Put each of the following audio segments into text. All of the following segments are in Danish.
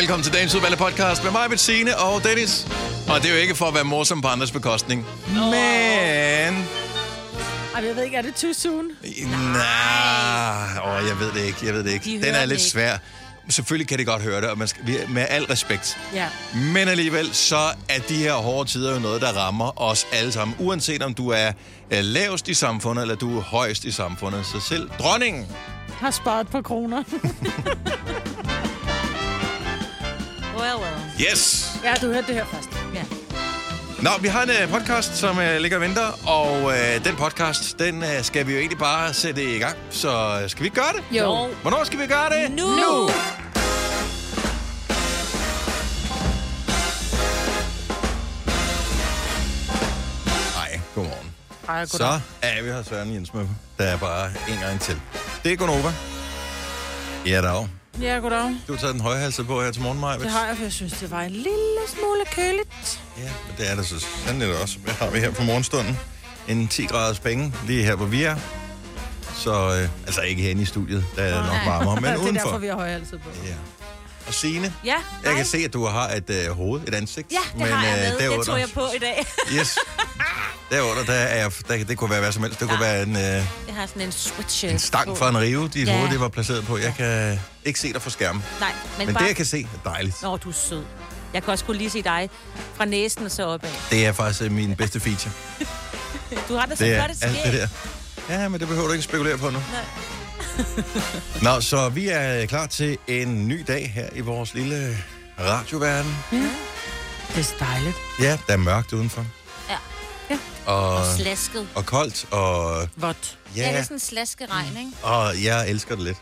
velkommen til dagens udvalgte podcast med mig, Bettine og Dennis. Og det er jo ikke for at være morsom på andres bekostning. Men... Ej, jeg ved ikke, er det too soon? Nej, åh, jeg ved det ikke, jeg ved det ikke. De Den er lidt ikke. svær. Selvfølgelig kan de godt høre det, og man skal, med al respekt. Ja. Men alligevel, så er de her hårde tider jo noget, der rammer os alle sammen. Uanset om du er øh, lavest i samfundet, eller du er højst i samfundet. Så selv dronningen Har sparet på kroner. Well, well. Yes! ja, du hørte det her først. Ja. Nå, vi har en uh, podcast, som uh, ligger og venter, og uh, den podcast, den uh, skal vi jo egentlig bare sætte i gang. Så uh, skal vi ikke gøre det? Jo. Hvornår skal vi gøre det? Nu! nu. Hej, godmorgen. Ej, goddag. Så er vi her Søren Jens med. Der er bare en gang til. Det er Gunova. Ja, dag. Ja, goddag. Du har taget den højhalset på her til morgen, Maja. Det har jeg, for jeg synes, det var en lille smule køligt. Ja, men det er det så sandelig også. Hvad har vi her på morgenstunden? En 10 graders penge, lige her, hvor vi er. Så, øh, altså ikke herinde i studiet, der er nok varmere, men det er udenfor. derfor, vi har højhalset på. Ja. Og Signe, Ja, jeg kan se, at du har et øh, hoved, et ansigt. Ja, det har jeg øh, med. Det tog jeg på i dag. Yes. Derunder, der er jeg, der, det kunne være hvad som helst. Det kunne Ja. være en, øh, Jeg har sådan en sweatshirt en stang på. fra en rive, dit Ja. hoved det var placeret på. Jeg kan ikke se dig fra skærmen. Nej, men, Men bare... det, jeg kan se, er dejligt. Nå, du er sød. Jeg kan også kunne lige se dig fra næsen og så opad. Det er faktisk øh, min bedste feature. Du har da så Det flot et skæg. Ja, men det behøver du ikke spekulere på nu. Nej. Nå, så vi er klar til en ny dag her i vores lille radioverden. Det er dejligt. Ja, der er mørkt udenfor. Ja. Og, Og slasket. og koldt, og Vådt. Ja. det ja, er sådan en slaskeregn, ikke? og jeg elsker det lidt.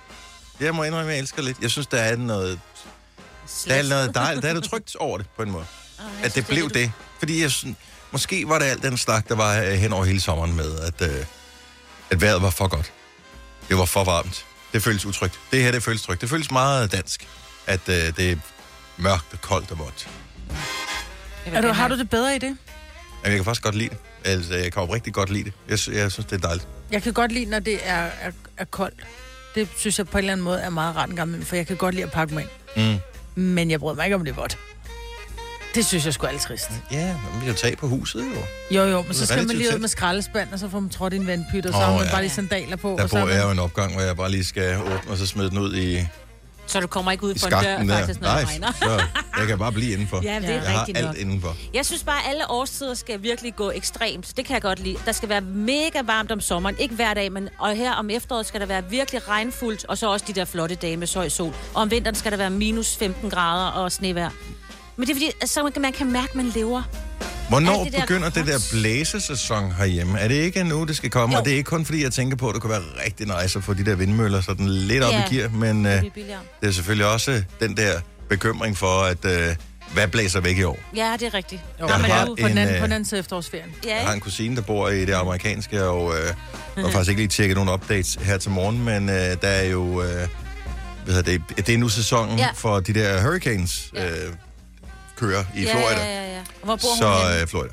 Jeg må indrømme, at jeg elsker det lidt. Jeg synes, der er noget, der er Slasket. noget dejligt, der er noget trygt over det, på en måde. Jeg At det blev det. Fordi jeg synes, måske var det alt den snak, der var øh, hen over hele sommeren med, at, øh, at vejret var for godt. Det var for varmt. Det føles utrygt. Det her, det føles trygt. Det føles meget dansk, at øh, det er mørkt og koldt og vådt. Er du, har du det bedre i det? Men jeg kan faktisk godt lide det. Altså, jeg kan oprigtigt godt lide det. Jeg, jeg synes, det er dejligt. Jeg kan godt lide, når det er, er, er koldt. Det synes jeg på en eller anden måde er meget ret en gammel, for jeg kan godt lide at pakke mig ind. Mm. Men jeg bryder mig ikke om det er vådt. Det synes jeg sgu er lidt trist. Ja, men vi kan tage på huset, jo. Jo, jo, men så skal man lige ud med skraldespand, og så får man trådt i en vandpyt, og så Åh, har man ja. bare lige sandaler på. Der og så er bor jeg jo en opgang, hvor jeg bare lige skal åbne, og så smide den ud i, Så du kommer ikke ud for en dør, der. faktisk, når Nej, det regner. så jeg kan bare blive indenfor. Ja, det er jeg har rigtigt alt nok. indenfor. Jeg synes bare, at alle årstider skal virkelig gå ekstremt. Det kan jeg godt lide. Der skal være mega varmt om sommeren. Ikke hver dag, men og her om efteråret skal der være virkelig regnfuldt. Og så også de der flotte dage med høj sol. Og om vinteren skal der være minus 15 grader og snevejr. Men det er fordi, så man kan, man kan mærke, at man lever. Hvornår det der begynder det der blæsesæson herhjemme? Er det ikke nu, det skal komme? Jo. Og det er ikke kun fordi, jeg tænker på, at det kunne være rigtig nice at få de der vindmøller sådan lidt op Ja. i gear, men uh, Det er det er selvfølgelig også den der bekymring for, at uh, hvad blæser væk i år? Ja, det er rigtigt. Jo, Jeg har er på den en, anden, øh, på den anden side af efterårsferien. Ja, Jeg har en kusine, der bor i det amerikanske, og øh, har faktisk ikke lige tjekket nogle updates her til morgen, men øh, der er jo... Øh, hvad hedder det, det er nu sæsonen Ja. for de der hurricanes øh, kører i ja, Florida. Ja, ja, ja. Hvor bor hun Så henne? øh, Florida.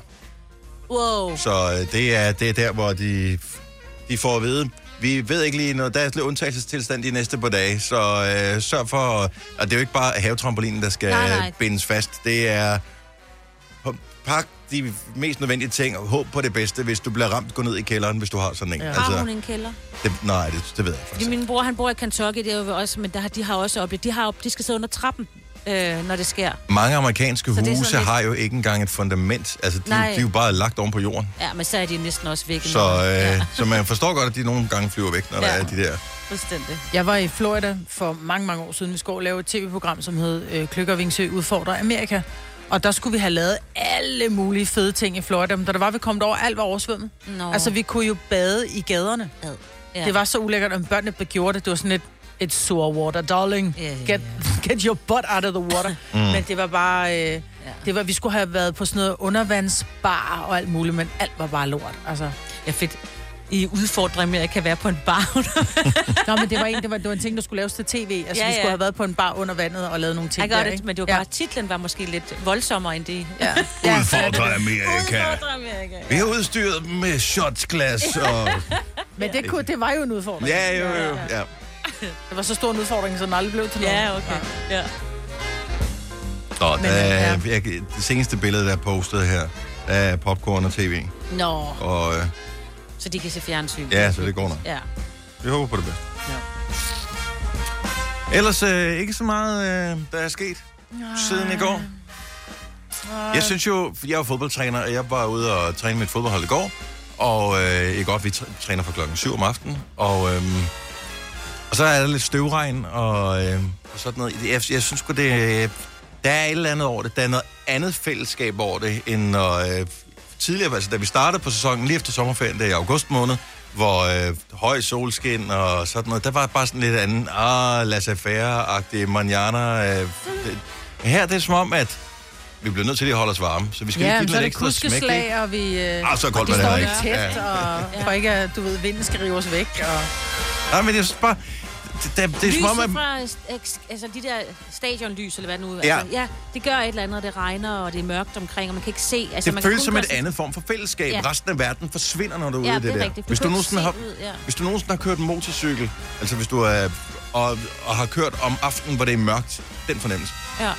Wow. Så øh, det, er, det er der, hvor de, de får at vide, vi ved ikke lige noget, der er lidt undtagelsestilstand de næste par dage, så øh, sørg for, og det er jo ikke bare havetrampolinen, der skal Nej, nej. bindes fast, det er pak de mest nødvendige ting, og håb på det bedste, hvis du bliver ramt, gå ned i kælderen, hvis du har sådan en. Ja. Har hun en kælder? det, nej, det, det ved jeg faktisk. ikke. min bror, han bor i Kentucky, det er jo også, men der, har- de har også oplevet, de, har, op- de skal sidde under trappen, øh, når det sker. Mange amerikanske Så huse lidt- har jo ikke engang et fundament, altså de, de er jo bare lagt oven på jorden. Ja, men så er de næsten også væk. Så, øh, Ja, så man forstår godt, at de nogle gange flyver væk, når ja. der er de der. fuldstændig. Jeg var i Florida for mange, mange år siden. Vi skulle lave et tv-program, som hed øh, Kløkker Vingsø udfordrer Amerika. Og der skulle vi have lavet alle mulige fede ting i Florida. Men da der var, vi kom over, alt var oversvømmet. Nå. Altså, vi kunne jo bade i gaderne. Ad. Ja. Det var så ulækkert, at børnene begjorde det. Det var sådan et, et sore water, darling. Ja, ja, Get, get your butt out of the water. mm. Men det var bare... Øh, det var, vi skulle have været på sådan noget undervandsbar og alt muligt, men alt var bare lort. Altså. Ja, fedt. I udfordrer med, at jeg kan være på en bar. Nå, men det var, en, det, var, det var en ting, der skulle laves til tv. Altså, Ja, vi skulle ja. have været på en bar under vandet og lavet nogle ting Jeg gør der, det, ikke? men det var ja. bare, titlen var måske lidt voldsommere end det. Ja. Udfordrer Amerika. Udfordrer Amerika. Vi har udstyret dem med shotsglas og... Men det, kunne, det var jo en udfordring. Ja, jo, jo, ja. Det var så stor en udfordring, så den aldrig blev til noget. Ja, okay. Ja. Nå, Men, der, er, ja. jeg, det seneste billede, der er postet her, der er popcorn og tv. Nå, Og øh, så de kan se fjernsyn. ja, så det går nok. Ja. Vi håber på det bedste. Ja. Ellers øh, ikke så meget, øh, der er sket siden i går. Jeg synes jo, jeg er fodboldtræner, og jeg var ude og træne mit fodboldhold i går. Og øh, i går, vi tr- træner fra klokken 7 om aftenen. Og, øh, og så er der lidt støvregn og, øh, og sådan noget. Jeg, jeg synes sgu, det øh, der er et eller andet over det. Der er noget andet fællesskab over det, end når, øh, tidligere, altså da vi startede på sæsonen, lige efter sommerferien, der i august måned, hvor øh, høj solskin og sådan noget, der var bare sådan lidt anden, ah, laissez-faire-agtig manjana. Øh, det, her det er som om, at vi bliver nødt til at holde os varme, så vi skal Ja, lige give så er lidt det ekstra smæk. ikke? kuskeslag, og vi... Øh, Ah, så koldt og det det står ikke. tæt, Ja. og for ikke at, du ved, vinden skal rive os væk. Og... Nej, men jeg synes bare, det, det, er som om, at... Lyset fra altså de der stadionlys, eller hvad det nu Ja. altså, ja, det gør et eller andet, og det regner, og det er mørkt omkring, og man kan ikke se. Altså, Det man føles som et sig- andet form for fællesskab. Ja. Resten af verden forsvinder, når du er ude i det, det er der. rigtigt. Du Hvis du, nogensinde har, ud, ja. hvis du nogensinde har kørt en motorcykel, altså hvis du er, og, og har kørt om aftenen, hvor det er mørkt, den fornemmelse. Ja.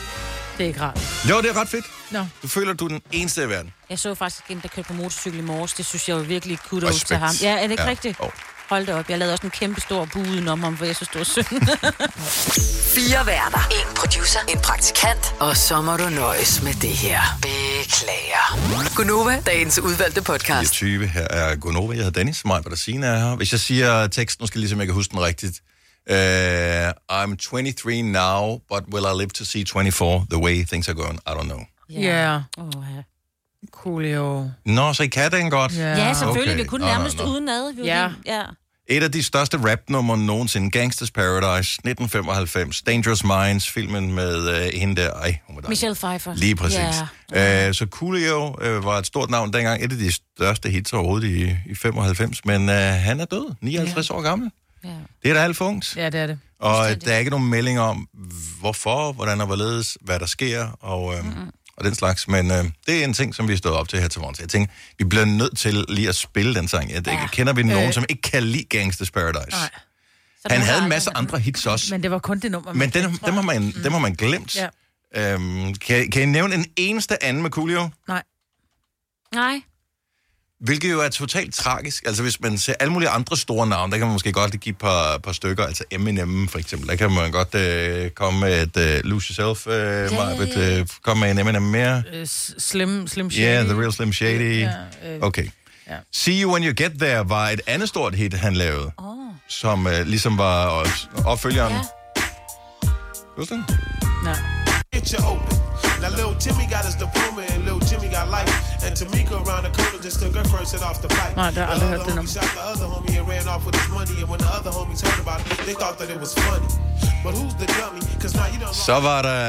Det er ikke rart. Jo, det er ret fedt. Nå. Du føler, du er den eneste i verden. Jeg så faktisk en, der kørte på motorcykel i morges. Det synes jeg jo virkelig kudos Respekt. til ham. Ja, er det ikke Ja. rigtigt? Jo. Hold da op. Jeg lavede også en kæmpe stor buden om ham, hvor jeg så stor synd. Fire værter. En producer. En praktikant. Og så må du nøjes med det her. Beklager. Gunova, dagens udvalgte podcast. 20 her er Gunova. Jeg hedder Dennis. Mig, hvad der siger er her. Hvis jeg siger teksten, nu skal jeg ligesom, jeg kan huske den rigtigt. Uh, I'm 23 now, but will I live to see 24 the way things are going? I don't know. Ja. Yeah. Oh, ja. Coolio. Nå, så I kan den godt. Ja. ja, selvfølgelig. Okay. Vi kunne Nå, nå, nærmest nå. udenad. Vi var Ja. ja. Et af de største rapnumre nogensinde, Gangsters Paradise, 1995, Dangerous Minds, filmen med øh, hende der, ej, hun var dejlig. Michelle Pfeiffer. Lige præcis. Ja. Øh, så Coolio øh, var et stort navn dengang, et af de største hits overhovedet i, i 95, men øh, han er død, 59 år gammel. ja. Det er da alt for ungt. Ja, det er det. Og Fuldstændig. der er ikke nogen melding om, hvorfor, hvordan og hvorledes, hvad der sker, og, øh, mm-hmm. Og den slags. Men øh, det er en ting, som vi har stået op til her til morgen. Så jeg tænker, vi bliver nødt til lige at spille den sang. Jeg, ja. Kender vi nogen, Øh. som ikke kan lide Gangsters Paradise? Nej. Så Han havde en masse andre hits også, Men det var kun det nummer. men man den, kendte, tror dem, har man, dem har man glemt. Ja. Øhm, kan, kan I nævne en eneste anden med Coolio? Nej. Nej. Hvilket jo er totalt tragisk. Altså hvis man ser alle mulige andre store navne, der kan man måske godt give et par, par stykker. Altså Eminem for eksempel, der kan man godt øh, komme med et øh, Lose Yourself, øh, ja, Marbet, ja. øh, komme med en Eminem mere. Øh, Slim, Slim Shady. Yeah, The Real Slim Shady. Ja, øh, Okay. ja. See You When You Get There var et andet stort hit, han lavede, Oh. som øh, ligesom var opfølgeren. Ja. Husk den? ja. Get you open. Now little Timmy got his diploma and little Jimmy got life. And Tamika around the corner just took her first hit off the fight. Nej, det har jeg the other homie nummer. shot the other homie and ran off with his money. And when the other homies heard about it, they thought that it was funny. But who's the dummy? Cause now you don't Så var der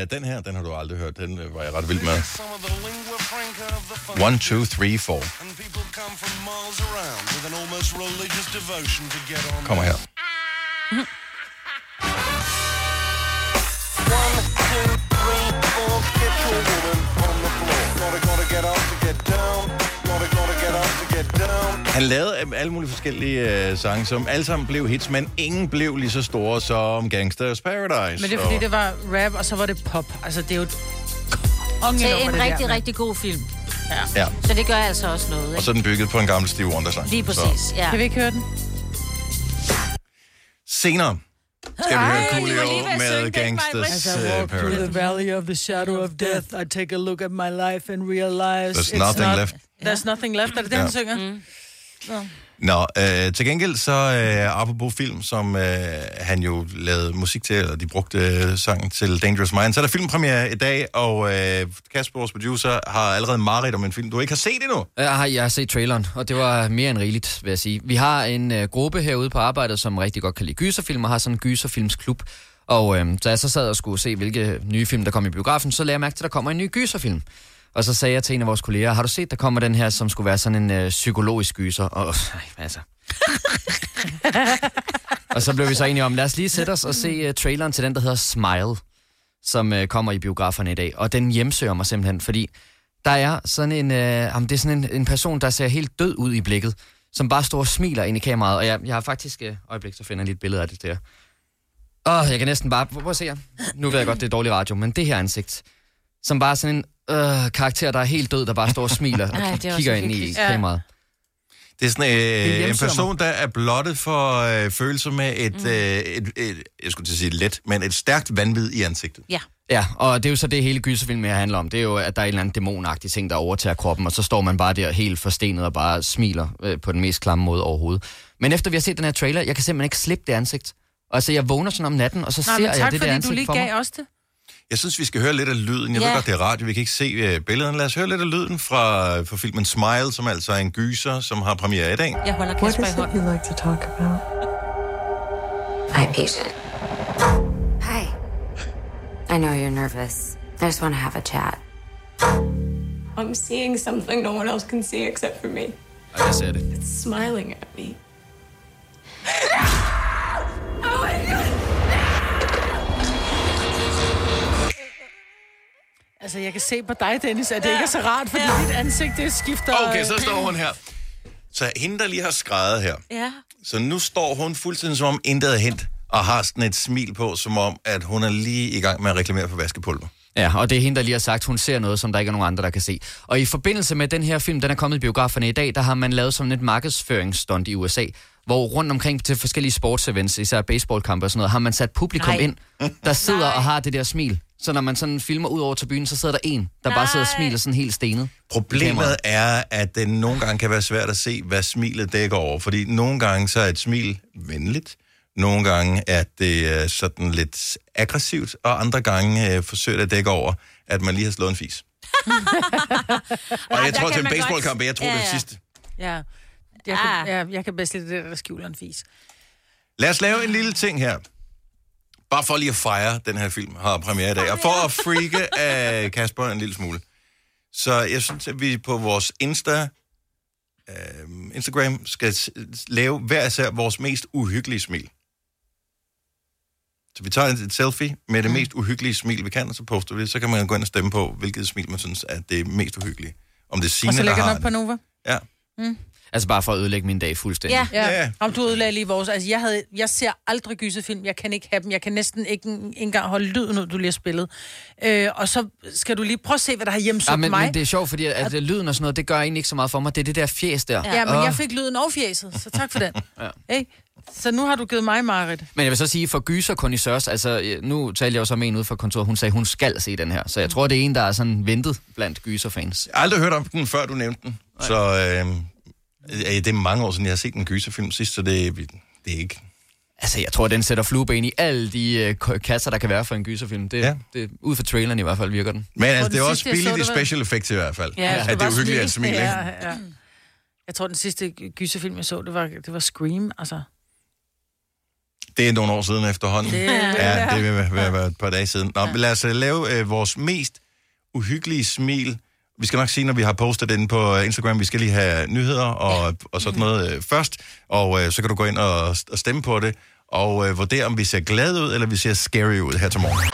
øh, den her, den har du aldrig hørt, den øh, var jeg ret vild med. Some of the lingua franca of. One, two, three, four. And people Han lavede alle mulige forskellige øh, sange, som alle sammen blev hits, men ingen blev lige så store som Gangsters Paradise. Men det er fordi, det var rap, og så var det pop. Altså, det er jo et er en det der, rigtig, mand. rigtig god film. Ja, Så det gør altså også noget, og ikke? så er den bygget på en gammel Steve Wonder-sang. Lige præcis, ja. Kan vi ikke høre den? Senere skal vi høre Ej, det var Coolio lige ved at synge med Gangsters As I uh, walk through the valley of the shadow of death, I take a look at my life and realize There's it's nothing not, left. There's nothing left. Er det det, han synger? Mm. Nå, øh, til gengæld så øh, apropos film, som øh, han jo lavede musik til, eller de brugte øh, sangen til Dangerous Minds. Så er der filmpremiere i dag, og øh, Kasper, vores producer, har allerede mareridt om en film, du ikke har set endnu. Jeg har, jeg har set traileren, og det var mere end rigeligt, vil jeg sige. Vi har en øh, gruppe herude på arbejdet, som rigtig godt kan lide gyserfilm, og har sådan en gyserfilmsklub. Og øh, da jeg så sad og skulle se, hvilke nye film, der kom i biografen, så lagde jeg mærke til, at der kommer en ny gyserfilm. Og så sagde jeg til en af vores kolleger, har du set, der kommer den her, som skulle være sådan en øh, psykologisk gyser? Og øh, altså... og så blev vi så enige om, lad os lige sætte os og se uh, traileren til den, der hedder Smile, som uh, kommer i biograferne i dag. Og den hjemsøger mig simpelthen, fordi der er sådan en, øh, jamen, det er sådan en, en person, der ser helt død ud i blikket, som bare står og smiler ind i kameraet. Og jeg, jeg har faktisk, øh, øjeblik, så finder jeg lige et billede af det der. Åh, jeg kan næsten bare, prøv prøv at se her. Nu ved jeg godt, det er dårlig radio, men det her ansigt, som bare er sådan en øh, karakter, der er helt død, der bare står og smiler og Ej, er kigger ind i. Ja. kameraet. Det er sådan øh, en person, der er blottet for øh, følelser med et, mm. øh, et, et, jeg skulle til at sige let, men et stærkt vanvid i ansigtet. Ja. Ja, og det er jo så det hele gyserfilmen her handler om. Det er jo, at der er en eller anden dæmonagtig ting, der overtager kroppen, og så står man bare der helt forstenet og bare smiler øh, på den mest klamme måde overhovedet. Men efter vi har set den her trailer, jeg kan simpelthen ikke slippe det ansigt. Og altså, jeg vågner sådan om natten, og så Nej, ser jeg tak, det der fordi du ansigt lige for mig. gav os det. Jeg synes, vi skal høre lidt af lyden. Jeg Ja. ved godt, det er radio, vi kan ikke se uh, billederne. Lad os høre lidt af lyden fra, fra filmen Smile, som altså er en gyser, som har premiere i dag. Jeg holder What Kasper is i it hånden. you like to talk about? Hi, patient. Hi. I know you're nervous. I just want to have a chat. I'm seeing something no one else can see except for me. Jeg ser det. It's smiling at me. Altså, jeg kan se på dig, Dennis, at det ikke er så rart, fordi dit ansigt, det skifter... Okay, så står hun her. Så hende, der lige har skrevet her. Ja. Så nu står hun fuldstændig som om intet er hent, og har sådan et smil på, som om, at hun er lige i gang med at reklamere for vaskepulver. Ja, og det er hende, der lige har sagt, hun ser noget, som der ikke er nogen andre, der kan se. Og i forbindelse med den her film, den er kommet i biograferne i dag, der har man lavet sådan et markedsføringsstunt i USA, hvor rundt omkring til forskellige sportsevents, især baseballkampe og sådan noget, har man sat publikum Nej. ind, der sidder Nej. og har det der smil. Så når man sådan filmer ud over tribunen, så sidder der en, der bare sidder og Nej. smiler sådan helt stenet. Problemet er, at det nogle gange kan være svært at se, hvad smilet dækker over. Fordi nogle gange så er et smil venligt, nogle gange er det øh, sådan lidt aggressivt, og andre gange øh, forsøger det at dække over, at man lige har slået en fis. og jeg tror til en baseballkamp, jeg tror Ja, det er ja. sidste. Ja. Jeg kan, Ah. ja, jeg kan bedst lide det, der skjuler en fis. Lad os lave en lille ting her. Bare for lige at fejre den her film, har premiere i dag. Og for at freake af Kasper en lille smule. Så jeg synes, at vi på vores Insta, øh, Instagram skal lave hver især vores mest uhyggelige smil. Så vi tager et, selfie med det mest uhyggelige smil, vi kan, og så poster vi det. Så kan man gå ind og stemme på, hvilket smil man synes er det mest uhyggelige. Om det er Signe, Og så lægger den op på Nova. Ja. Altså bare for at ødelægge min dag fuldstændig. Ja. Ja. Ja. ja. Om du ødelagde lige vores... Altså, jeg, havde, jeg ser aldrig gyserfilm. Jeg kan ikke have dem. Jeg kan næsten ikke en- engang holde lyden ud, du lige har spillet. Øh, og så skal du lige prøve at se, hvad der har hjemsøgt Ja, men, mig. men det er sjovt, fordi at, at lyden og sådan noget, det gør egentlig ikke så meget for mig. Det er det der fjes der. Ja, men Åh. jeg fik lyden og fjeset, så tak for den. Ja. Hey? Så nu har du givet mig, Marit. Men jeg vil så sige, for gyser kondisørs, altså nu talte jeg jo så med en ude fra kontoret, hun sagde, hun skal se den her. Så jeg tror, det er en, der er sådan ventet blandt gyserfans. Jeg har aldrig hørt om den, før du nævnte den. Nej. Så øh, det er mange år siden, jeg har set en gyserfilm sidst, så det, det er ikke... Altså, jeg tror, den sætter flueben i alle de øh, kasser, der kan være for en gyserfilm. Det, Ja. ja. det, ud fra traileren i hvert fald virker den. Men altså, den det er også billigt i special effects i hvert fald. Ja, at det er uhyggeligt at smile, ikke? Ja, ja. Jeg tror, den sidste gyserfilm, jeg så, det var, det var Scream. Altså, Det er nogle år siden efterhånden. det, Ja, det vil være, være, være et par dage siden. Nå, men lad os uh, lave uh, vores mest uhyggelige smil. Vi skal nok sige, når vi har postet den på øh, Instagram, vi skal lige have nyheder og, og sådan noget uh, først. Og uh, så kan du gå ind og, og stemme på det, og uh, vurdere, om vi ser glade ud, eller vi ser scary ud her til morgen.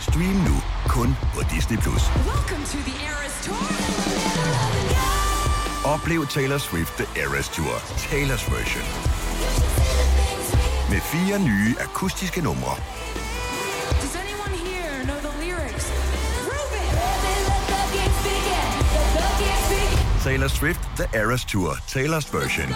Stream nu kun på Disney+. Plus. Oplev Taylor Swift The Eras Tour, Taylor's version. Med fire nye akustiske numre. Taylor Swift The Eras Tour, Taylor's version.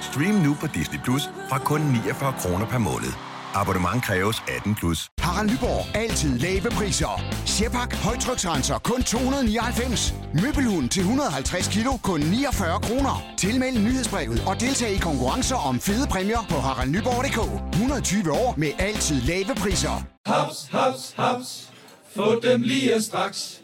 Stream nu på Disney Plus fra kun 49 kroner per måned. Abonnement kræves 18 plus. Harald Nyborg. Altid lave priser. Sjehpak. Højtryksrenser. Kun 299. Møbelhund til 150 kilo. Kun 49 kroner. Tilmeld nyhedsbrevet og deltag i konkurrencer om fede præmier på haraldnyborg.dk. 120 år med altid lave priser. Haps, haps, haps. Få dem lige straks.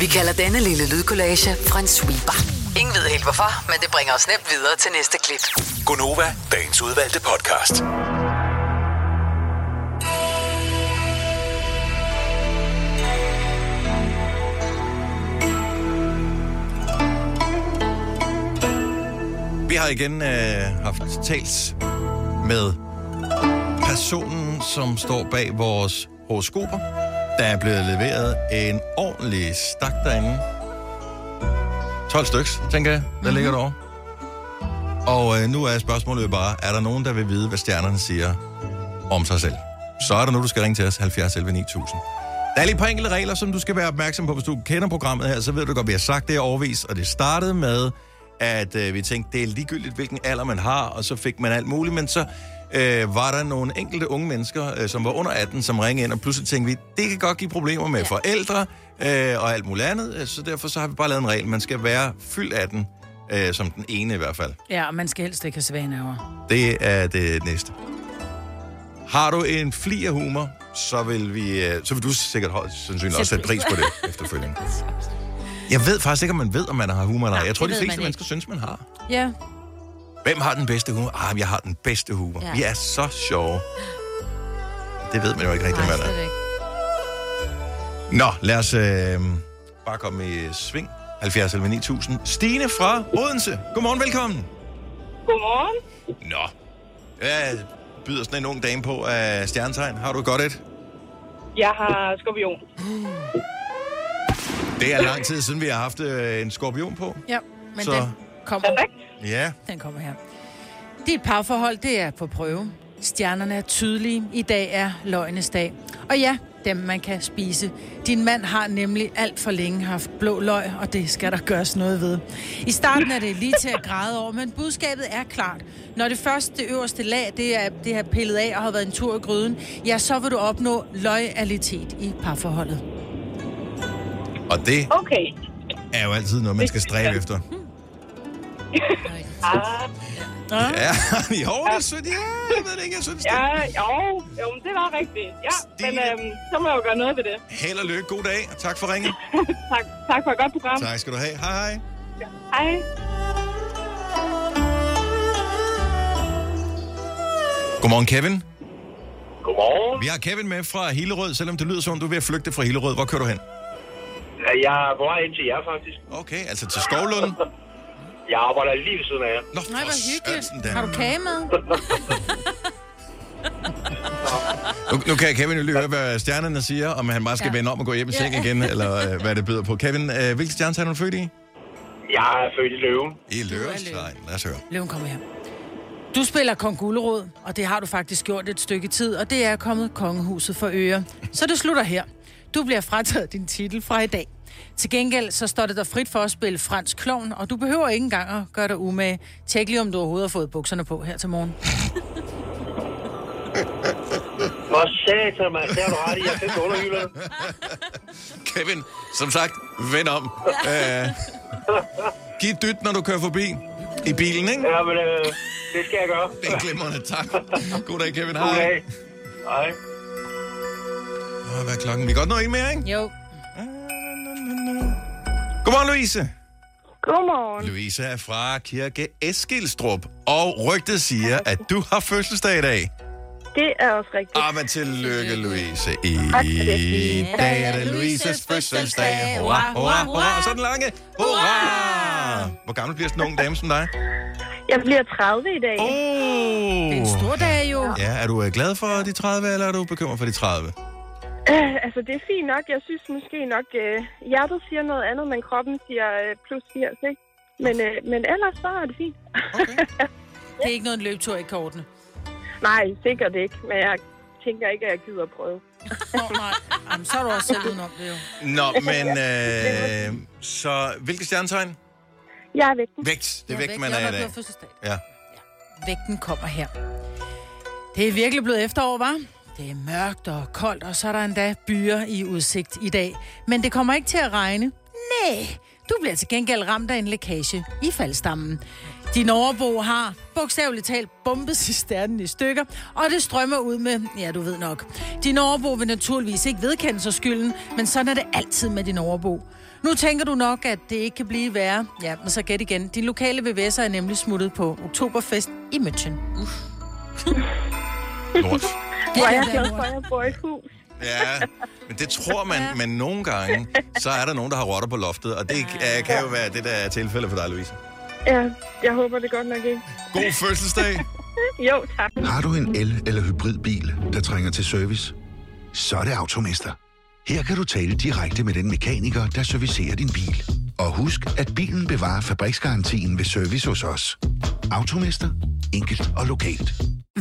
Vi kalder denne lille lydkollage en sweeper. Ingen ved helt hvorfor, men det bringer os nemt videre til næste klip. Gunova, dagens udvalgte podcast. Vi har igen øh, haft talt med personen, som står bag vores horoskoper der er blevet leveret en ordentlig stak derinde. 12 styks, tænker jeg, der ligger derovre. Og øh, nu er spørgsmålet jo bare, er der nogen, der vil vide, hvad stjernerne siger om sig selv? Så er der nu, du skal ringe til os, 70 11 9000. Der er lige et par enkelte regler, som du skal være opmærksom på. Hvis du kender programmet her, så ved du godt, at vi har sagt det overvis. Og det startede med, at øh, vi tænkte, det er ligegyldigt, hvilken alder man har, og så fik man alt muligt. Men så øh, var der nogle enkelte unge mennesker, øh, som var under 18, som ringede ind, og pludselig tænkte vi, det kan godt give problemer med ja. forældre øh, og alt muligt andet. Øh, Så derfor så har vi bare lavet en regel. Man skal være fyldt 18, øh, som den ene i hvert fald. Ja, og man skal helst ikke have svaneaver. Det er det næste. Har du en fli af humor, så vil, vi, øh, så vil du sikkert højst sandsynligt også sætte pris på det efterfølgende. Jeg ved faktisk ikke, om man ved, om man har humor eller ej. Jeg tror, de fleste man mennesker synes, man har. Ja. Hvem har den bedste humor? Ah, jeg har den bedste humor. Ja. Vi er så sjove. Det ved man jo ikke rigtig, hvad der er. Nå, lad os øh, bare komme i sving. 70 11 9000. Stine fra Odense. Godmorgen, velkommen. Godmorgen. Nå. Hvad byder sådan en ung dame på af stjernetegn? Har du godt et? Jeg har skorpion. Det er lang tid siden, vi har haft øh, en skorpion på. Ja, men Så- den kommer. Ja. Den kommer her. Dit parforhold, det er på prøve. Stjernerne er tydelige. I dag er løgnes dag. Og ja, dem man kan spise. Din mand har nemlig alt for længe haft blå løg, og det skal der gøres noget ved. I starten er det lige til at græde over, men budskabet er klart. Når det første, det øverste lag, det er, det er pillet af og har været en tur i gryden, ja, så vil du opnå loyalitet i parforholdet. Og det Okay. er jo altid noget, man skal stræbe efter. Ah, Ja, jo, det er sødt. Ja, jeg ved det ikke, jeg synes det. ja, jo, jo, men det var rigtigt. Ja, men øhm, så må jeg jo gøre noget ved det. Held og lykke. God dag. og Tak for ringen. tak, tak for et godt program. Tak skal du have. Hej, hej. Hej. Godmorgen, Kevin. Godmorgen. Vi har Kevin med fra Hillerød, selvom det lyder som, du er ved at flygte fra Hillerød. Hvor kører du hen? Jeg er på vej ind til jer, faktisk. Okay, altså til Skovlund. Jeg arbejder lige ved siden af jer. Nå, Nej, hvor hyggeligt. Sådan der. Har du kage med? Nu, nu kan Kevin jo lige høre, hvad stjernerne siger, om han bare skal Ja. vende om og gå hjem i Ja. seng igen, eller øh, hvad det byder på. Kevin, øh, hvilke stjernetegn er du født i? Jeg er født i løven. I løvestegn. Lad os høre. Løven kommer her. Du spiller kong Gulerod, og det har du faktisk gjort et stykke tid, og det er kommet kongehuset for øre. Så det slutter her. Du bliver frataget din titel fra i dag. Til gengæld så står det der frit for at spille fransk klovn, og du behøver ikke engang at gøre dig umage. Tjek lige, om du overhovedet har fået bukserne på her til morgen. Hvor satan, mand. Det har du ret i. Jeg fedt underhylderne. Kevin, som sagt, vend om. Øh, giv dyt, når du kører forbi. I bilen, ikke? Ja, men øh, det skal jeg gøre. Det er glimrende, tak. God dag, Kevin. God Hej. dag. Hej. Åh, Hvad er klokken? Vi kan godt nå en mere, ikke? Jo. Godmorgen, Louise. Godmorgen. Louise er fra Kirke Eskilstrup, og rygtet siger, at du har fødselsdag i dag. Det er også rigtigt. Ah, men tillykke, Louise. I dag er det Louises fødselsdag. Hurra, hurra, hurra. Og så den lange. Hurra! Hvor gammel bliver sådan en ung dame som dig? Jeg bliver 30 i dag. Oh. Det er en stor dag jo. Ja, er du øh, glad for de 30, eller er du bekymret for de 30? Øh, altså, det er fint nok. Jeg synes måske nok, øh, hjertet siger noget andet, men kroppen siger øh, plus 80, ikke? Men, øh, men ellers så er det fint. Det er ikke noget, en løbetur kan ordne. Nej, sikkert ikke. Men jeg tænker ikke, at jeg gider prøve. Åh, nej. Jamen, så er du også selv udenom det jo. Nå, men øh, så hvilke stjernetegn? Jeg er vægten. Vægt. Det er vægt, man jeg er i dag. fødselsdag. Ja. Vægten kommer her. Det er virkelig blevet efterår, var? Det er mørkt og koldt, og så er der endda byer i udsigt i dag. Men det kommer ikke til at regne. Nej, du bliver til gengæld ramt af en lækage i faldstammen. Din overbo har bogstaveligt talt bombet cisternen i stykker, og det strømmer ud med, ja du ved nok. Din overbo vil naturligvis ikke vedkende sig skylden, men sådan er det altid med din overbo. Nu tænker du nok, at det ikke kan blive værre. Ja, men så gæt igen. Din lokale VVS'er er nemlig smuttet på Oktoberfest i München. Uff. Lort. Hvor er jeg glad for, at jeg bor i et hus. Ja, men det tror man, men nogle gange, så er der nogen, der har rotter på loftet, og det ja. kan jo være det, der er tilfældet for dig, Louise. Ja, jeg håber det godt nok ikke. God fødselsdag. jo, tak. Har du en el- eller hybridbil, der trænger til service? Så er det Automester. Her kan du tale direkte med den mekaniker, der servicerer din bil. Og husk, at bilen bevarer fabriksgarantien ved service hos os. Automester. Enkelt og lokalt.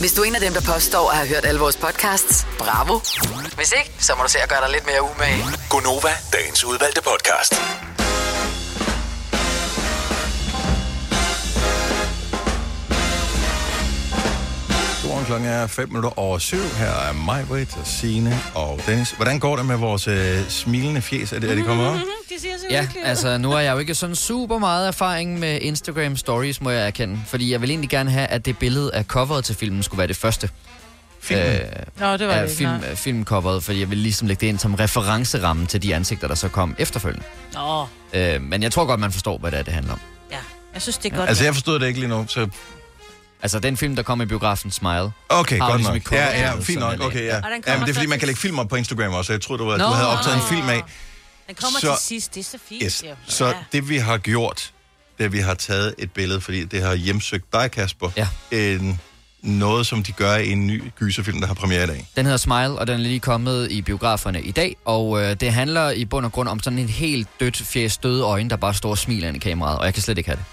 Hvis du er en af dem, der påstår at have hørt alle vores podcasts, bravo. Hvis ikke, så må du se at gøre dig lidt mere umage. Gonova, dagens udvalgte podcast. Klokken er 5 minutter over syv. Her er mig, Britt, og Signe og Dennis. Hvordan går det med vores øh, smilende fjes? Er det, er det kommet op? De siger så Ja, hyggeligt ud. altså nu har jeg jo ikke sådan super meget erfaring med Instagram stories, må jeg erkende. Fordi jeg vil egentlig gerne have, at det billede af coveret til filmen skulle være det første. Filmen? Nå, det var af det ikke, film, nej. øh, filmcoveret, fordi jeg vil ligesom lægge det ind som referenceramme til de ansigter, der så kom efterfølgende. Nå, Øh, men jeg tror godt, man forstår, hvad det er, det handler om. ja. Jeg synes, det er godt. Altså, jeg forstod det ikke lige nu, så... Altså, den film, der kom i biografen Smile. Okay, godt ligesom nok. Ja, ja, som fint nok. Okay, ja. Og den ja men det er, fordi man kan lægge film op på Instagram også. Jeg troede, du, var, Nå, du havde optaget en film af. Den kommer Så- til sidst. Det er så fint. Yes. jo. Så Ja. det, vi har gjort, det er, at vi har taget et billede, fordi det har hjemsøgt dig, Kasper. Ja. En, noget, som de gør i en ny gyserfilm, der har premiere i dag. Den hedder Smile, og den er lige kommet i biograferne i dag. Og øh, det handler i bund og grund om sådan en helt dødt fjes, døde øjne, der bare står og smiler ind i kameraet. Og jeg kan slet ikke have det.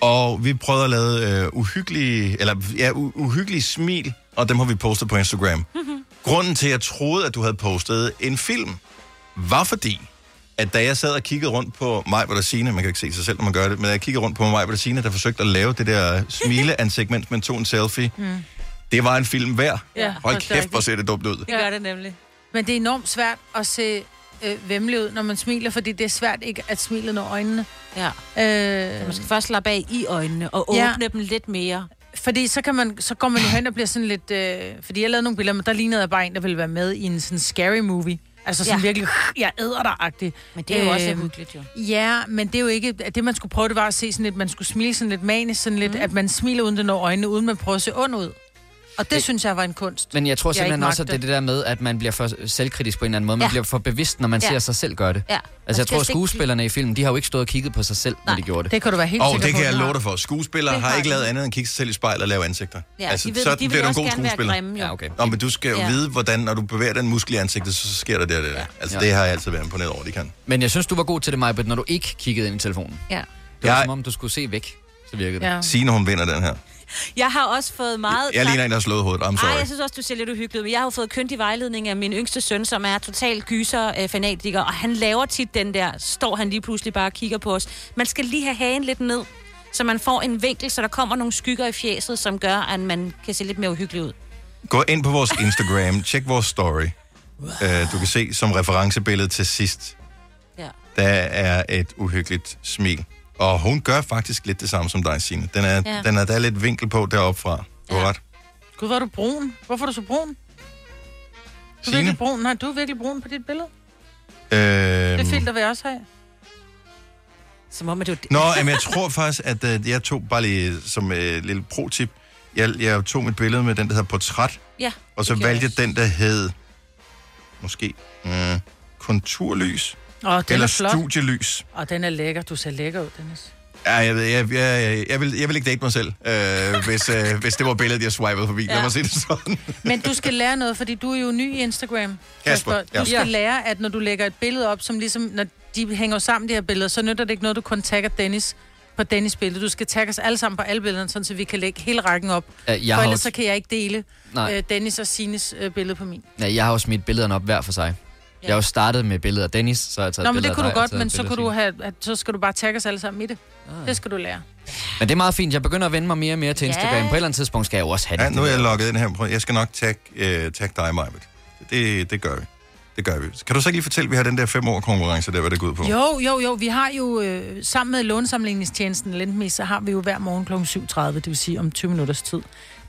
Og vi prøvede at lave øh, uhyggelige, eller ja, u- uhyggelige smil, og dem har vi postet på Instagram. Grunden til, at jeg troede, at du havde postet en film, var fordi, at da jeg sad og kiggede rundt på mig, hvor der Signe, man kan ikke se sig selv, når man gør det, men jeg kiggede rundt på mig, hvor der Signe, der forsøgte at lave det der smileansigt, mens man tog en selfie. Mm. Det var en film værd. Ja, Hold kæft, jeg. hvor ser det dumt ud. Det gør det nemlig. Men det er enormt svært at se øh, vemmelig ud, når man smiler, fordi det er svært ikke at smile når øjnene. Ja. Øh, Man skal først slappe af i øjnene og Ja. åbne dem lidt mere. Fordi så, kan man, så går man jo hen og bliver sådan lidt... Øh, fordi jeg lavede nogle billeder, men der lignede jeg bare en, der ville være med i en sådan scary movie. Altså sådan Ja. ja. virkelig, jeg æder dig-agtig. Men det er jo også Øhm, hyggeligt, jo. Ja, men det er jo ikke... at Det, man skulle prøve, det var at se sådan lidt... Man skulle smile sådan lidt manisk, sådan lidt, mm. at man smiler uden det når øjnene, uden man prøver at se ond ud. Og det, det synes jeg var en kunst. Men jeg tror Jeg simpelthen ikke også, at det er det der med, at man bliver for selvkritisk på en eller anden måde. Man Ja. bliver for bevidst, når man Ja. ser sig selv gøre det. Ja. Altså, jeg skal tror, skuespillerne i filmen, de har jo ikke stået og kigget på sig selv, når de gjorde det. Det kan du være helt Og sikker det på. kan jeg de love dig for. Skuespillere har har ikke lavet andet end at kigge sig selv i spejlet og lave ansigter. Ja, altså, de ved- så de bliver du en god skuespiller. grimme. Ja, okay. Nå, men du skal jo Ja. vide, hvordan, når du bevæger den muskel i ansigtet, så sker der det der. Altså, Ja. det har jeg altid været imponeret over, de kan. Men jeg synes, du var god til det, Majbet, når du ikke kiggede ind i telefonen. Ja. Det var Jeg- som om, du skulle se væk. Så virkede det. Signe, hun vinder den her. Jeg har også fået meget... Jeg ligner en, der har slået hovedet. I'm Ej, sorry. jeg synes også, du ser lidt uhyggeligt ud. Men jeg har fået kyndig vejledning af min yngste søn, som er total gyser-fanatiker, og han laver tit den der, står han lige pludselig bare og kigger på os. Man skal lige have hagen lidt ned, så man får en vinkel, så der kommer nogle skygger i fjeset, som gør, at man kan se lidt mere uhyggelig ud. Gå ind på vores Instagram, tjek vores story. Uh, du kan se som referencebillede til sidst, Ja. der er et uhyggeligt smil. Og hun gør faktisk lidt det samme som dig, Signe. Den er, ja. Ja. den er, der er lidt vinkel på deroppe fra. Du har ret. Gud, hvor er du brun. Hvorfor er du så brun? Du er Signe? virkelig brun. Nej, du er virkelig brun på dit billede. Øhm, Det filter vil jeg også have. Som om, at du... Nå, jamen, jeg tror faktisk, at uh, jeg tog bare lige som uh, lille pro-tip, jeg, jeg tog mit billede med den, der hedder portræt, Ja, og så valgte jeg den, der hed måske uh, konturlys, Åh, den eller er flot. studielys. Og den er lækker. Du ser lækker ud, Dennis. Ja, jeg, ved- jeg, jeg, jeg, vil, jeg vil ikke date mig selv, øh, hvis, øh, hvis det var billedet, jeg swipede forbi. Ja. Lad mig sige det sådan. Men du skal lære noget, fordi du er jo ny i Instagram. Kasper, Du ja. skal lære, at når du lægger et billede op, som ligesom, når de hænger sammen, de her billeder, så nytter det ikke noget, du kun tagger Dennis. på Dennis billede. Du skal tagge os alle sammen på alle billederne, sådan så vi kan lægge hele rækken op. Ja, jeg For ellers også- så kan jeg ikke dele Nej. øh, Dennis og Sines øh, billede på min. Ja, jeg har jo smidt billederne op hver for sig. Jeg har jo startet med billedet af Dennis, så har jeg taget Nå, men billeder det kunne du godt, men så, billeder kunne du have, at, så skal du bare tagge os alle sammen i det. Ah. Det skal du lære. Men det er meget fint. Jeg begynder at vende mig mere og mere til Ja. Instagram. På et eller andet tidspunkt skal jeg jo også have det. Ja, nu er jeg logget ind her. Prøv- Jeg skal nok tag, øh, tag dig, Majbet. Det, det gør vi. Det gør vi. Kan du så ikke lige fortælle, at vi har den der fem år konkurrence der, hvad det går ud på? Jo, jo, jo. Vi har jo øh, sammen med lånesamlingstjenesten Lendme, så har vi jo hver morgen kl. 7.30, det vil sige om 20 minutters tid.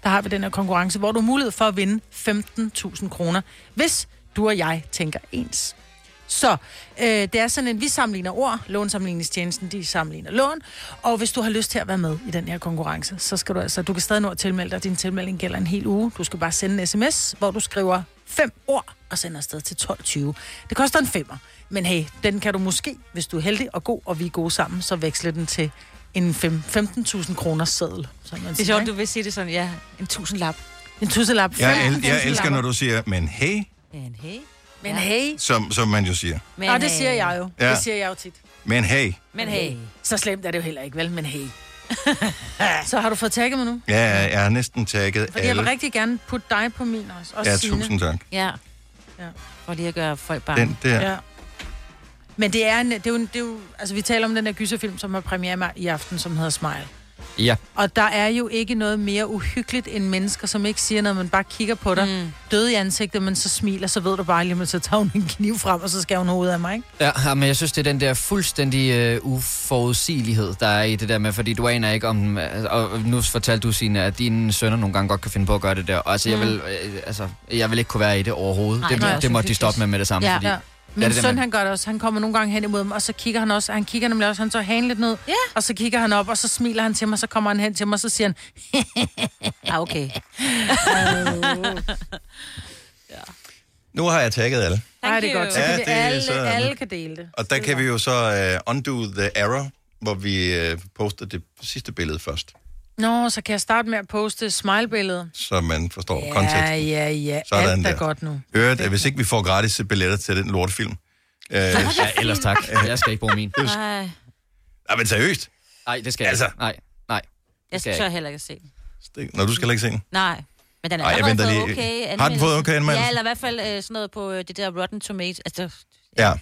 Der har vi den her konkurrence, hvor du har mulighed for at vinde 15.000 kroner, hvis du og jeg tænker ens. Så øh, det er sådan en, vi sammenligner ord, lånsamligningstjenesten, de sammenligner lån, og hvis du har lyst til at være med i den her konkurrence, så skal du altså, du kan stadig nå at tilmelde dig, din tilmelding gælder en hel uge, du skal bare sende en sms, hvor du skriver fem ord og sender afsted til 12.20. Det koster en femmer, men hey, den kan du måske, hvis du er heldig og god, og vi er gode sammen, så veksle den til en fem- 15.000 kroner seddel. Som man Det er sjovt, du vil sige det sådan, ja, en tusindlap. En tusselap. Jeg, el- jeg elsker, når du siger, men hey, Men hey. Men hey. som, som man jo siger. Men og det siger jeg jo. Ja. Ja. Det siger jeg jo tit. Men hey. Men hey. Så slemt er det jo heller ikke, vel? Men hey. så har du fået tagget mig nu? Ja, jeg har næsten tagget Fordi jeg vil alle. rigtig gerne putte dig på min også. også Ja, Signe. tusind tak. Ja. Ja. For lige at gøre folk bange. Den der. Ja. Men det er, en, det, er jo, en- det er jo... Altså, vi taler om den der gyserfilm, som har premiere i aften, som hedder Smile. Ja. Og der er jo ikke noget mere uhyggeligt end mennesker, som ikke siger noget, men bare kigger på dig, mm. døde i ansigtet, men så smiler, så ved du bare lige, at så tager hun en kniv frem, og så skal hun hovedet af mig, ikke? Ja, ja, men jeg synes, det er den der fuldstændig øh, uforudsigelighed, der er i det der med, fordi du aner ikke om, øh, og nu fortalte du, Signe, at dine sønner nogle gange godt kan finde på at gøre det der. Og altså, jeg, Mm. vil, øh, altså, jeg vil ikke kunne være i det overhovedet. Nej, det, nej, det, det måtte de stoppe med med det samme, Ja, fordi... ja. Min det søn, han gør det også. Han kommer nogle gange hen imod dem, og så kigger han også. Han kigger nemlig også, han tager hagen lidt ned, ja. og så kigger han op, og så smiler han til mig, så kommer han hen til mig, og så siger han... ah, okay. Nu har jeg tagget alle. Nej, det er godt. Så Ja, det er alle, så- alle kan dele det. Og der kan vi jo så uh, undo the error, hvor vi uh, poster det sidste billede først, Nå, så kan jeg starte med at poste smilebilledet. så man forstår Ja, konteksten. ja, ja. Sådan Alt er der. godt nu. Hørt, at hvis ikke vi får gratis billetter til den lortefilm. Uh, Ja, ellers tak. Jeg skal ikke bruge min. Nej, Ja, men seriøst. Nej, det skal jeg Altså. ikke. Nej, nej. jeg skal jeg heller ikke se den. Når du skal heller ikke se den. Nej. Men den er Ej, jeg allerede venter lige. okay Har den fået okay anmeldelse? Ja, eller i hvert fald øh, sådan noget på øh, det der Rotten Tomatoes. Altså, Ja.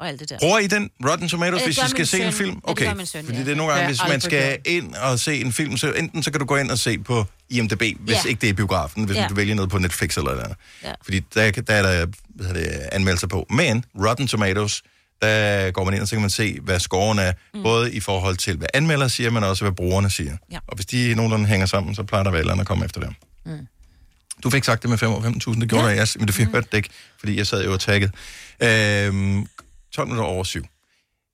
Og alt det der. Bruger I den Rotten Tomatoes, Øh, hvis I skal se en film? Ja, det Okay, gør min søn, fordi ja. det er nogle gange, Ja, hvis man skal ind og se en film, så enten så kan du gå ind og se på IMDb, hvis Ja. ikke det er biografen, hvis Ja. du vælger noget på Netflix eller noget. Ja. Fordi der, der er der hvad det, anmeldelser på. Men Rotten Tomatoes, der går man ind, og så kan man se, hvad scoren er, mm. både i forhold til, hvad anmelder siger, men også, hvad brugerne siger. Ja. Og hvis de nogenlunde hænger sammen, så plejer der vel at komme efter dem. Mm. Du fik sagt det med 5 år 15.000, det gjorde ja. jeg, men det fik mm. hørte det ikke, fordi jeg sad jo og tagget. Øhm, 12 minutter over syv.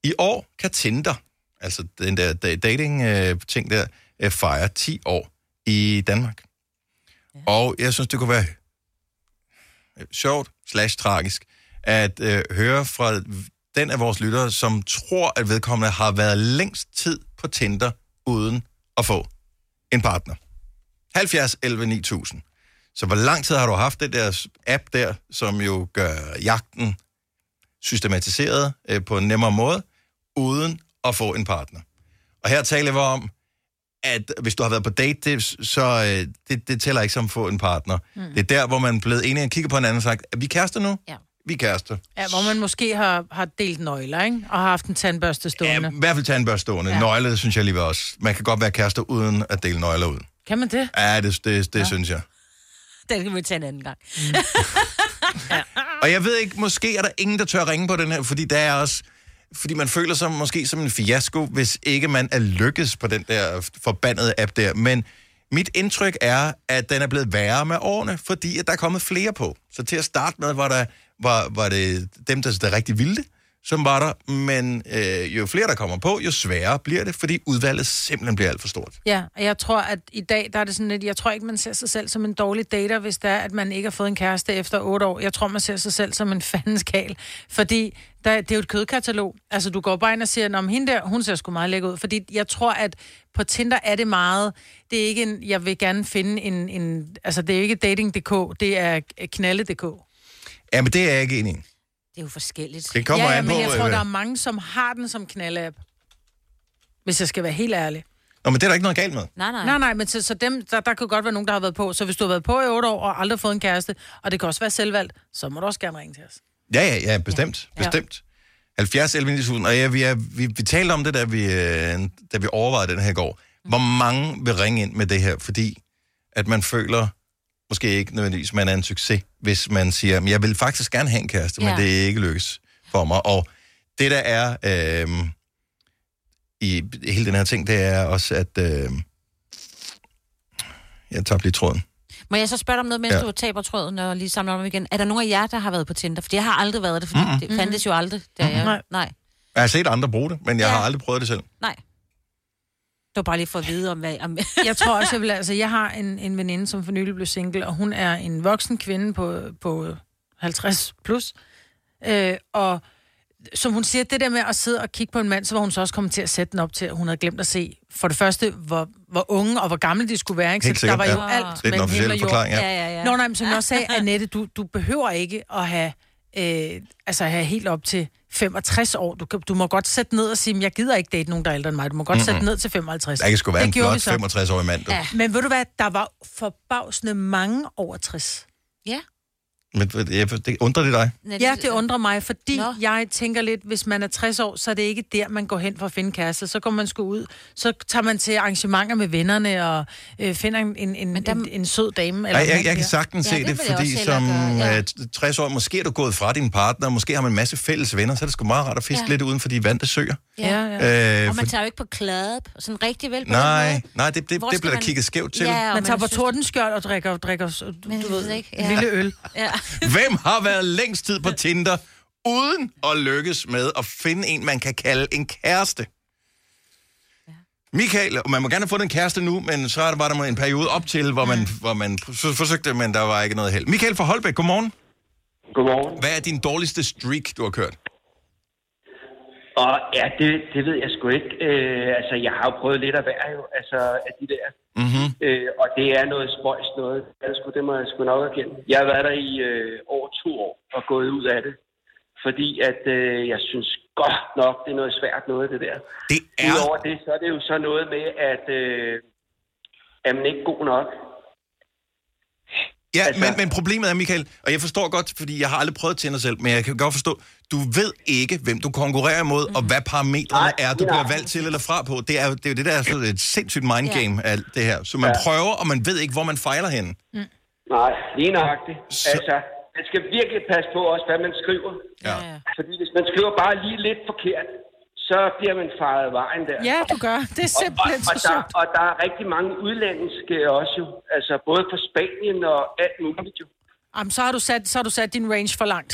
I år kan Tinder, altså den der da- dating-ting der, øh, fejre 10 år i Danmark. Ja. Og jeg synes, det kunne være øh, sjovt slash tragisk at øh, høre fra den af vores lyttere, som tror, at vedkommende har været længst tid på Tinder uden at få en partner. 70 11 9000. Så hvor lang tid har du haft den der app der, som jo gør jagten systematiseret øh, på en nemmere måde, uden at få en partner? Og her taler vi om, at hvis du har været på date, det, så øh, det, det tæller ikke som at få en partner. Mm. Det er der, hvor man er blevet enige og kigger på hinanden og sagt, er vi kærester nu? Ja. Vi er kærester. Ja, hvor man måske har, har delt nøgler, ikke? Og har haft en tandbørste stående. I hvert fald tandbørste stående. Ja. Ja. Nøgler, det synes jeg alligevel også. Man kan godt være kærester uden at dele nøgler ud. Kan man det? Ja, det, det, det ja. synes jeg. Den kan vi tage en anden gang. Og jeg ved ikke, måske er der ingen, der tør ringe på den her, fordi der er også... Fordi man føler sig måske som en fiasko, hvis ikke man er lykkes på den der forbandede app der. Men mit indtryk er, at den er blevet værre med årene, fordi at der er kommet flere på. Så til at starte med var, der, var, var det dem, der, der rigtig ville det, som var der. Men øh, jo flere, der kommer på, jo sværere bliver det, fordi udvalget simpelthen bliver alt for stort. Ja, og jeg tror, at i dag, der er det sådan lidt, jeg tror ikke, man ser sig selv som en dårlig dater, hvis det er, at man ikke har fået en kæreste efter otte år. Jeg tror, man ser sig selv som en fandens kal, fordi der, det er jo et kødkatalog. Altså, du går bare ind og siger, om hende der, hun ser sgu meget lækker ud. Fordi jeg tror, at på Tinder er det meget, det er ikke en, jeg vil gerne finde en, en altså det er ikke dating.dk, det er knalde.dk. Ja, men det er jeg ikke enig i. Det er jo forskelligt. Det kommer ja, ja, an men på, jeg tror, øh, der er mange, som har den som knalde-app. Hvis jeg skal være helt ærlig. Nå, men det er der ikke noget galt med. Nej, nej. Nej, nej, men så, så dem, der, der kan godt være nogen, der har været på. Så hvis du har været på i otte år og aldrig fået en kæreste, og det kan også være selvvalgt, så må du også gerne ringe til os. Ja, ja, ja, bestemt. Ja. Bestemt. 70 11 9000. Og ja, vi, er, vi, vi talte om det, da vi, øh, da vi overvejede den her i går. Hvor mange vil ringe ind med det her, fordi at man føler, måske ikke nødvendigvis, man er en succes, hvis man siger, "Men jeg vil faktisk gerne have en kæreste, ja. Men det er ikke lykkes for mig. Og det, der er øh, i hele den her ting, det er også, at... Øh, jeg tabte lige tråden. Må jeg så spørge dig om noget, mens Ja. du taber tråden og lige samler om igen? Er der nogen af jer, der har været på Tinder? For jeg har aldrig været det, Mm-mm. mm-hmm. det fandtes jo aldrig. Da jeg... Nej. Nej. Jeg har set andre bruge det, men jeg Ja. har aldrig prøvet det selv. Nej. Det var bare lige for at vide om, hvad... Om... Jeg tror også, jeg vil... Altså, jeg har en, en veninde, som for nylig blev single, og hun er en voksen kvinde på, på 50 plus. Øh, og som hun siger, det der med at sidde og kigge på en mand, så var hun så også kommet til at sætte den op til, at hun havde glemt at se, for det første, hvor, hvor unge og hvor gamle de skulle være. Ikke? Helt så der var sikkert, jo ja. alt Det er den officielle forklaring, ja. Ja, ja, ja. Nå, nej, men som jeg også sagde, Annette, du, du behøver ikke at have, øh, altså have helt op til 65 år. Du, kan- du må godt sætte ned og sige, "Men jeg gider ikke date nogen, der er ældre end mig. Du må godt sætte Mm-mm. ned til 55. Der kan sgu være Det en gjorde flot vi så. 65-årig mand. Du. Ja. Men ved du hvad, der var forbavsende mange over 60. Ja. Men det, det undrer det dig? Ja, det undrer mig, fordi Nå. jeg tænker lidt, hvis man er 60 år, så er det ikke der, man går hen for at finde kæreste. Så går man sgu ud, så tager man til arrangementer med vennerne og øh, finder en, en, en, en, en sød dame. Eller en jeg, mand jeg kan der. sagtens se det, fordi som ja. 60 år, måske er du gået fra din partner, måske har man en masse fælles venner, så er det sgu meget rart at fiske Ja. lidt uden for de vante søer. Ja, ja. Øh, og man for- tager jo ikke på og sådan rigtig vel på Nej, nej, det, det, Hvor det bliver der man- kigget skævt til. Ja, og Man tager på synes- tordenskjold og drikker, drikker du, du ved, ikke, en ja. lille øl. Ja. Hvem har været længst tid på Tinder, uden at lykkes med at finde en, man kan kalde en kæreste? Michael, og man må gerne have fundet en kæreste nu, men så er der- var der en periode op til, hvor man, hvor man forsøgte, men der var ikke noget held. Michael fra Holbæk, godmorgen. Godmorgen. Hvad er din dårligste streak, du har kørt? Og ja, det, det ved jeg sgu ikke. Øh, altså, jeg har jo prøvet lidt af hver jo, altså af de der. Mm-hmm. Øh, og det er noget spøjs noget. Sgu, det må jeg sgu nok erkende. Jeg har været der i øh, over to år og gået ud af det. Fordi at øh, jeg synes godt nok, det er noget svært noget, det der. Det er... Udover det, så er det jo så noget med, at øh, er man ikke god nok. Ja, altså... men, men problemet er, Michael, og jeg forstår godt, fordi jeg har aldrig prøvet Tinder selv, men jeg kan godt forstå, du ved ikke, hvem du konkurrerer imod, mm. og hvad parametrene er, du nej. bliver valgt til eller fra på. Det er jo det, er jo det der er sådan et sindssygt mindgame, ja. alt det her. Så man Ja. prøver, og man ved ikke, hvor man fejler henne. Nej, lige nøjagtigt. Så... Altså, man skal virkelig passe på også, hvad man skriver. Ja. Fordi hvis man skriver bare lige lidt forkert, så bliver man faret vejen der. Ja, du gør. Det er simpelthen og, og, så og, der, sjovt. og der er rigtig mange udlandske også jo. Altså både fra Spanien og alt muligt jo. Jamen, så har, du sat, så har du sat din range for langt.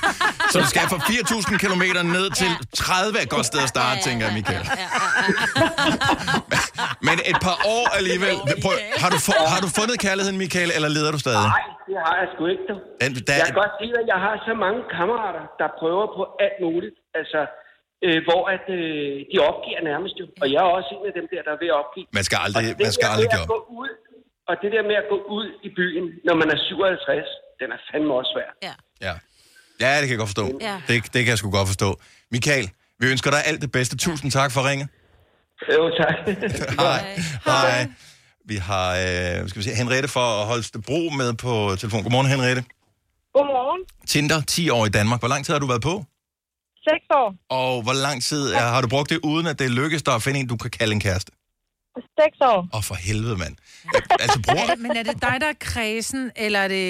Så du skal fra 4.000 km ned til 30 er et godt sted at starte, tænker jeg, Michael. Men et par år alligevel. Prøv, har, du, fu- har du fundet kærligheden, Michael, eller leder du stadig? Nej, det har jeg sgu ikke, du. Den, der, Jeg kan godt sige, at jeg har så mange kammerater, der prøver på alt muligt. Altså, øh, hvor at, øh, de opgiver nærmest jo. Og jeg er også en af dem der, der er ved at opgive. man skal aldrig, man skal der aldrig med give at op. gå ud, og det der med at gå ud i byen, når man er 57, den er fandme også svær. Ja. Ja. ja, det kan jeg godt forstå. Ja. Det, det kan jeg sgu godt forstå. Michael, vi ønsker dig alt det bedste. Tusind tak for ringe. Jo, tak. Hej. Hej. Vi har øh, skal vi se, Henriette fra Holstebro med på telefon. Godmorgen, Henriette. Godmorgen. Tinder, 10 år i Danmark. Hvor lang tid har du været på? 6 år. Og hvor lang tid er, har du brugt det, uden at det lykkes dig at finde en, du kan kalde en kæreste? 6 år. Åh, oh, for helvede, mand. Altså, det, men er det dig, der er kredsen, eller er det...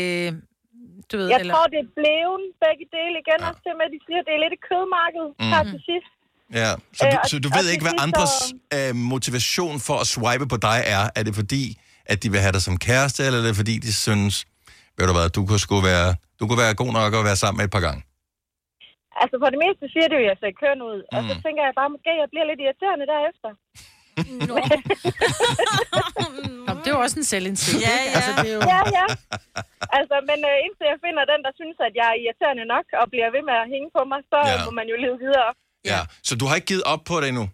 Du ved, Jeg eller... tror, det er bleven begge dele igen, ja. også til med, at de siger, at det er lidt et kødmarked mm. her til sidst. Ja, så du, Øh, så du ved ikke, hvad andres øh, motivation for at swipe på dig er. Er det fordi, at de vil have dig som kæreste, eller er det fordi, de synes, ved du hvad, du kunne, sgu være, du kunne være god nok at være sammen med et par gange? Altså for det meste siger det jo, at jeg ser køn ud. Mm. Og så Mm. tænker jeg bare, måske jeg bliver lidt irriterende derefter. Nå, det er jo også en selvindsigt. Ja, ja. Altså, det er jo... ja, ja. Altså, men øh, indtil jeg finder den, der synes, at jeg er irriterende nok og bliver ved med at hænge på mig, så Ja. ja. må man jo leve videre. Ja. Så du har ikke givet op på det endnu?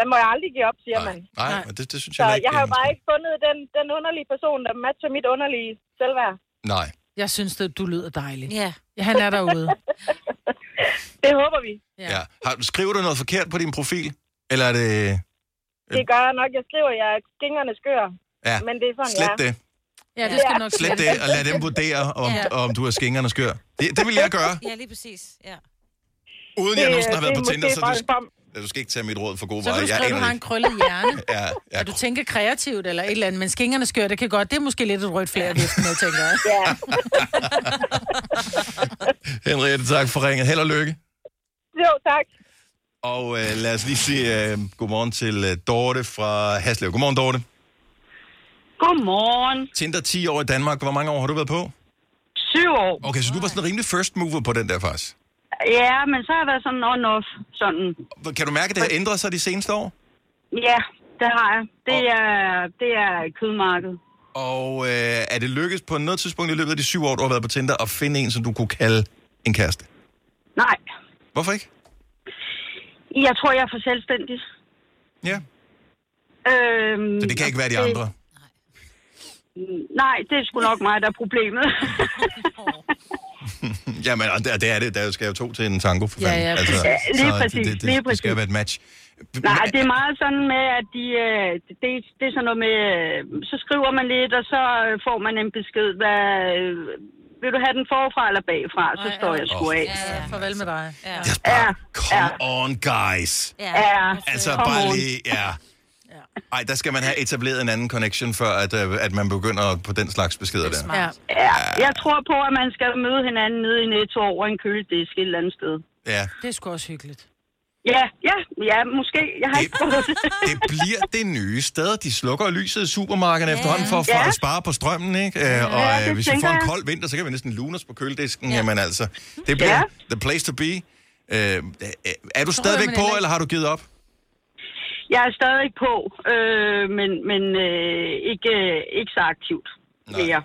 Man må jo aldrig give op, siger man. Nej, Nej. det, det synes Så jeg ikke. jeg har jo bare skal. ikke fundet den, den underlige person, der matcher mit underlige selvværd. Nej. Jeg synes, det, du lyder dejlig. Ja. ja han er derude. Det håber vi. Ja. Har, skriver du noget forkert på din profil? Eller er det... Det gør jeg nok. Jeg skriver, at jeg er skingerne skør. Ja, Men det er sådan, slet ja. det. Ja, det skal nok Slet det, og lad dem vurdere, om, Ja. om du er skingerne skør. Det, det vil jeg gøre, Ja, lige præcis. Ja. uden jeg Det- nogensinde har været det på er Tinder, så ja, du skal ikke tage mit råd for gode Så kan du Jeg skrive, at du har en krøllet hjerne. Ja, ja. Og du tænker kreativt eller et eller andet, men skingerne skør, det kan godt. Det er måske lidt et rødt flag, det med, tænker jeg. Ja. Henriette, tak for ringet. Held og lykke. Jo, tak. Og øh, lad os lige sige øh, godmorgen til øh, Dorte fra Haslev. Godmorgen, Dorte. Godmorgen. Tinder 10 år i Danmark. Hvor mange år har du været på? Syv år. Okay, så du var sådan en rimelig first mover på den der faktisk. Ja, men så har jeg været sådan on-off. Sådan. Kan du mærke, at det har ændret sig de seneste år? Ja, det har jeg. Det er, det er et kødmarked. Og øh, er det lykkedes på noget tidspunkt i løbet af de syv år, du har været på Tinder, at finde en, som du kunne kalde en kæreste? Nej, Hvorfor ikke? jeg tror, jeg er for selvstændig. Ja. Øhm, Så det kan ikke være de det- andre? Nej, det er sgu nok mig, der er problemet. Jamen, og det, det er det. Der skal jo to til en tango, for Ja, fanden. ja, præcis. Ja, lige så præcis, Det, det, lige det, det skal præcis. være et match. Nej, det er meget sådan med, at de, øh, det, det er sådan noget med, øh, så skriver man lidt, og så øh, får man en besked, hvad, vil du have den forfra eller bagfra, så står jeg sgu af. Ja, farvel med dig. Ja. Ja, Come on, guys. ja. Altså, bare lige, ja. Ej, der skal man have etableret en anden connection, før at, øh, at man begynder på den slags beskeder der. Ja. ja. Jeg tror på, at man skal møde hinanden nede i Netto over en køledisk et eller andet sted. Ja. Det er sgu også hyggeligt. Ja, ja, ja, måske. Jeg har ikke prøvet det. Det bliver det nye sted. De slukker lyset i supermarkederne ja. efterhånden for, for Ja. at spare på strømmen, ikke? Ja, og Ja, øh, det hvis vi får en kold vinter, så kan vi næsten luners på køledisken. Ja. Jamen altså, det bliver Ja. the place to be. Øh, øh, er du stadigvæk på, eller har du givet op? Jeg er stadig på, øh, men, men øh, ikke, øh, ikke så aktivt mere.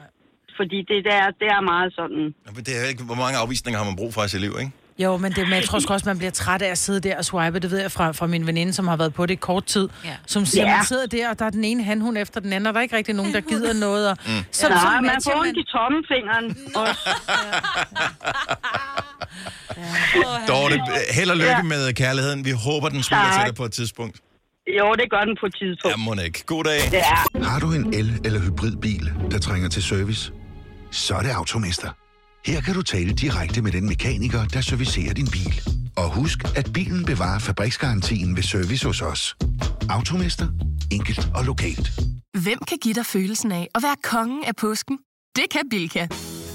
Fordi det, der, det er meget sådan... Men Det er ikke, hvor mange afvisninger har man brug for i sit liv, ikke? Jo, men, det, men jeg tror sgu også, man bliver træt af at sidde der og swipe. Det ved jeg fra, fra min veninde, som har været på det i kort tid. Ja. Som siger, Ja. man sidder der, og der er den ene han, hun efter den anden, og der er ikke rigtig nogen, der gider noget. Og, Mm. så, Nej, så man matcher får ondt i tommefingeren også. Dorte, øh, held og lykke Ja. med kærligheden. Vi håber, den smiler til dig på et tidspunkt. Jo, det gør den på et tidspunkt. Ja, må ikke. God dag. Ja. Har du en el- eller hybridbil, der trænger til service? Så er det Automester. Her kan du tale direkte med den mekaniker, der servicerer din bil. Og husk, at bilen bevarer fabriksgarantien ved service hos os. Automester. Enkelt og lokalt. Hvem kan give dig følelsen af at være kongen af påsken? Det kan Bilka!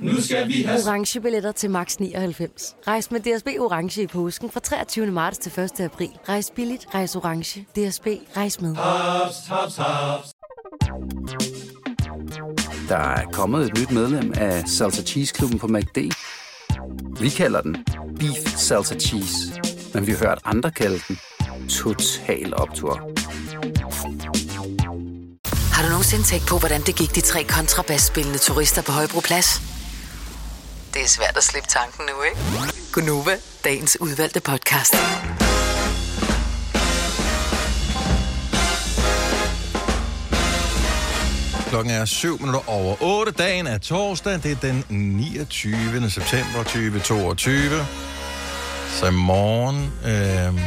Nu skal vi have... Orange billetter til max 99. Rejs med DSB Orange i påsken fra 23. marts til 1. april. Rejs billigt, rejs orange. DSB, rejs med. Haps, haps, haps. Der er kommet et nyt medlem af Salsa Cheese Klubben på MACD. Vi kalder den Beef Salsa Cheese, men vi har hørt andre kalde den Total Optor. Har du nogensinde tænkt på, hvordan det gik de tre kontrabasspillende turister på Højbroplads? Det er svært at slippe tanken nu, ikke? Gunova, dagens udvalgte podcast. Klokken er 7 minutter over 8. Dagen er torsdag. Det er den 29. september 2022. Så i morgen, øh,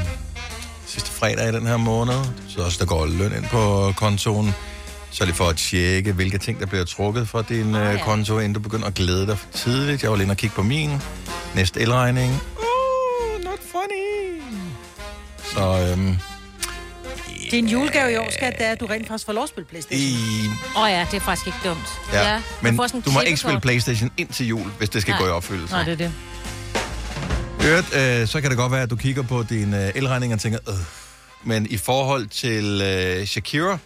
sidste fredag i den her måned, så også der går løn ind på kontoen. Så det for at tjekke, hvilke ting, der bliver trukket fra din øh, konto, inden du begynder at glæde dig for tidligt. Jeg var lige inde og kigge på min næste elregning. Oh, not funny. Så øhm, Din julegave i år, skal det er, at du rent faktisk får lov at spille Playstation. i Åh oh ja, det er faktisk ikke dumt. Ja, jeg men du må ikke spille. Playstation ind til jul, hvis det skal Nej. gå i opfyldelse. Nej, det er det. Øvrigt, øh, så kan det godt være, at du kigger på din øh, elregning og tænker, øh. men i forhold til øh, Shakira,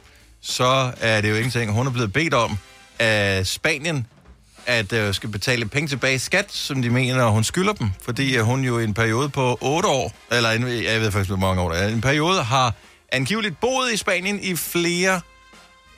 så er det jo ingenting. Hun er blevet bedt om af Spanien, at øh, skal betale penge tilbage i skat, som de mener, hun skylder dem. Fordi øh, hun jo i en periode på 8 år, eller en, jeg ved faktisk, hvor mange år der er, en periode har angiveligt boet i Spanien i flere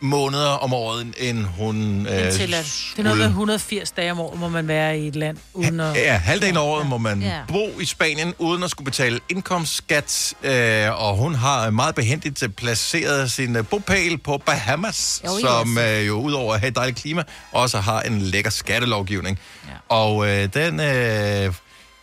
måneder om året, end hun øh, at, det er noget med 180 dage om året, må man være i et land, uden at... Ja, halvdelen af året må man Ja. bo i Spanien, uden at skulle betale indkomstskat, øh, og hun har meget behendigt øh, placeret sin øh, bopæl på Bahamas, Jo, som øh, jo udover at have et dejligt klima, også har en lækker skattelovgivning. Ja. Og øh, den, øh,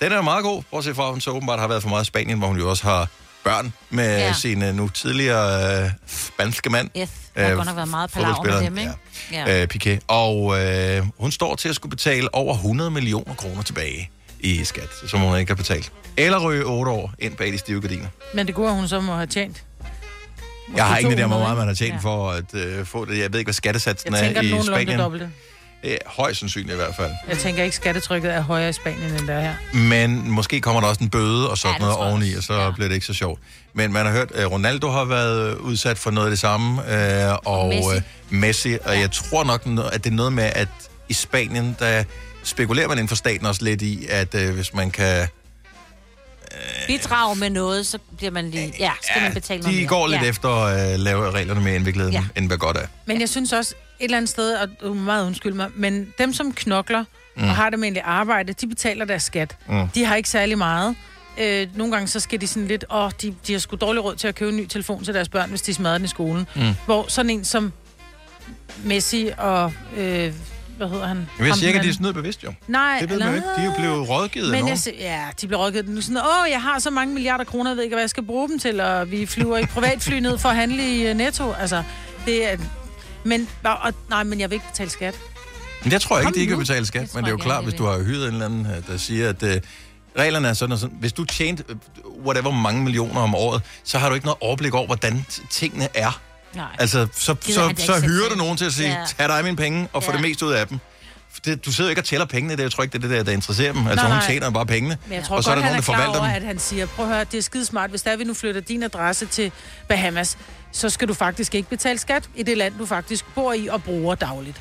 den er meget god, bortset fra, at hun så åbenbart har været for meget i Spanien, hvor hun jo også har børn med Ja. ja. sin øh, nu tidligere øh, spanske mand. Yes, der har godt nok været meget palaver med dem, ikke? Ja. Øh, Piqué. Og øh, hun står til at skulle betale over 100 millioner kroner tilbage i skat, som hun ikke har betalt. Eller ryge 8 år ind bag de stive gardiner. Men det at hun så må have tjent. Jeg har ingen idé om, hvor 200, meget man har tjent Ja. ja. for at øh, få det. Jeg ved ikke, hvad skattesatsen Jeg tænker, er i det Spanien. dobbelte. Øh, højst sandsynligt i hvert fald. Jeg tænker ikke, skattetrykket er højere i Spanien, end der er her. Men måske kommer der også en bøde og sådan Ja, ja, noget oveni, og så ja. bliver det ikke så sjovt. Men man har hørt, at Ronaldo har været udsat for noget af det samme, øh, og Messi. Messi, Messi og jeg tror nok, at det er noget med, at i Spanien, der spekulerer man inden for staten også lidt i, at øh, hvis man kan... Bidrag med noget, så bliver man lige... Ja, skal man betale noget De mere. går lidt ja. efter at øh, lave reglerne mere indviklede, Ja. ja. end hvad godt er. Men jeg synes også, eller andet sted, og du må meget undskylde mig, men dem, som knokler mm. Og har det med arbejde, de betaler deres skat. Mm. De har ikke særlig meget. Øh, nogle gange så skal de sådan lidt, åh, de, de har sgu dårlig råd til at købe en ny telefon til deres børn, hvis de smadrer den i skolen. Mm. Hvor sådan en som Messi og, øh, hvad hedder han? Jeg sige ikke, at de er snyd bevidst, jo. Nej, Det ved man jo ikke. De er jo blevet rådgivet Men jeg, se- ja, de bliver rådgivet. Nu sådan, åh, jeg har så mange milliarder kroner, jeg ved ikke, hvad jeg skal bruge dem til, og vi flyver i privatfly ned for at handle i uh, Netto. Altså, det er... Men, og, nej, men jeg vil ikke betale skat. Men jeg tror ikke, Kom de ikke nu. vil betale skat, men det er jo klart, hvis du har hyret en eller anden, øh, der siger, at øh, reglerne er sådan og sådan. Hvis du tjente øh, whatever mange millioner om året, så har du ikke noget overblik over, hvordan tingene er. Nej. Altså, så, så, så sætte hyrer du nogen til at sige, Ja. tag dig mine penge og få Ja. det mest ud af dem. Det, du sidder jo ikke og tæller pengene, det er, jeg tror ikke, det er det der, der interesserer dem. Altså, Nej, hun tjener bare pengene, Men jeg tror og så er godt, der han nogen, er der forvalter over, dem. at han siger, prøv at høre, det er skidesmart. Hvis der vi nu flytter din adresse til Bahamas, så skal du faktisk ikke betale skat i det land, du faktisk bor i og bruger dagligt.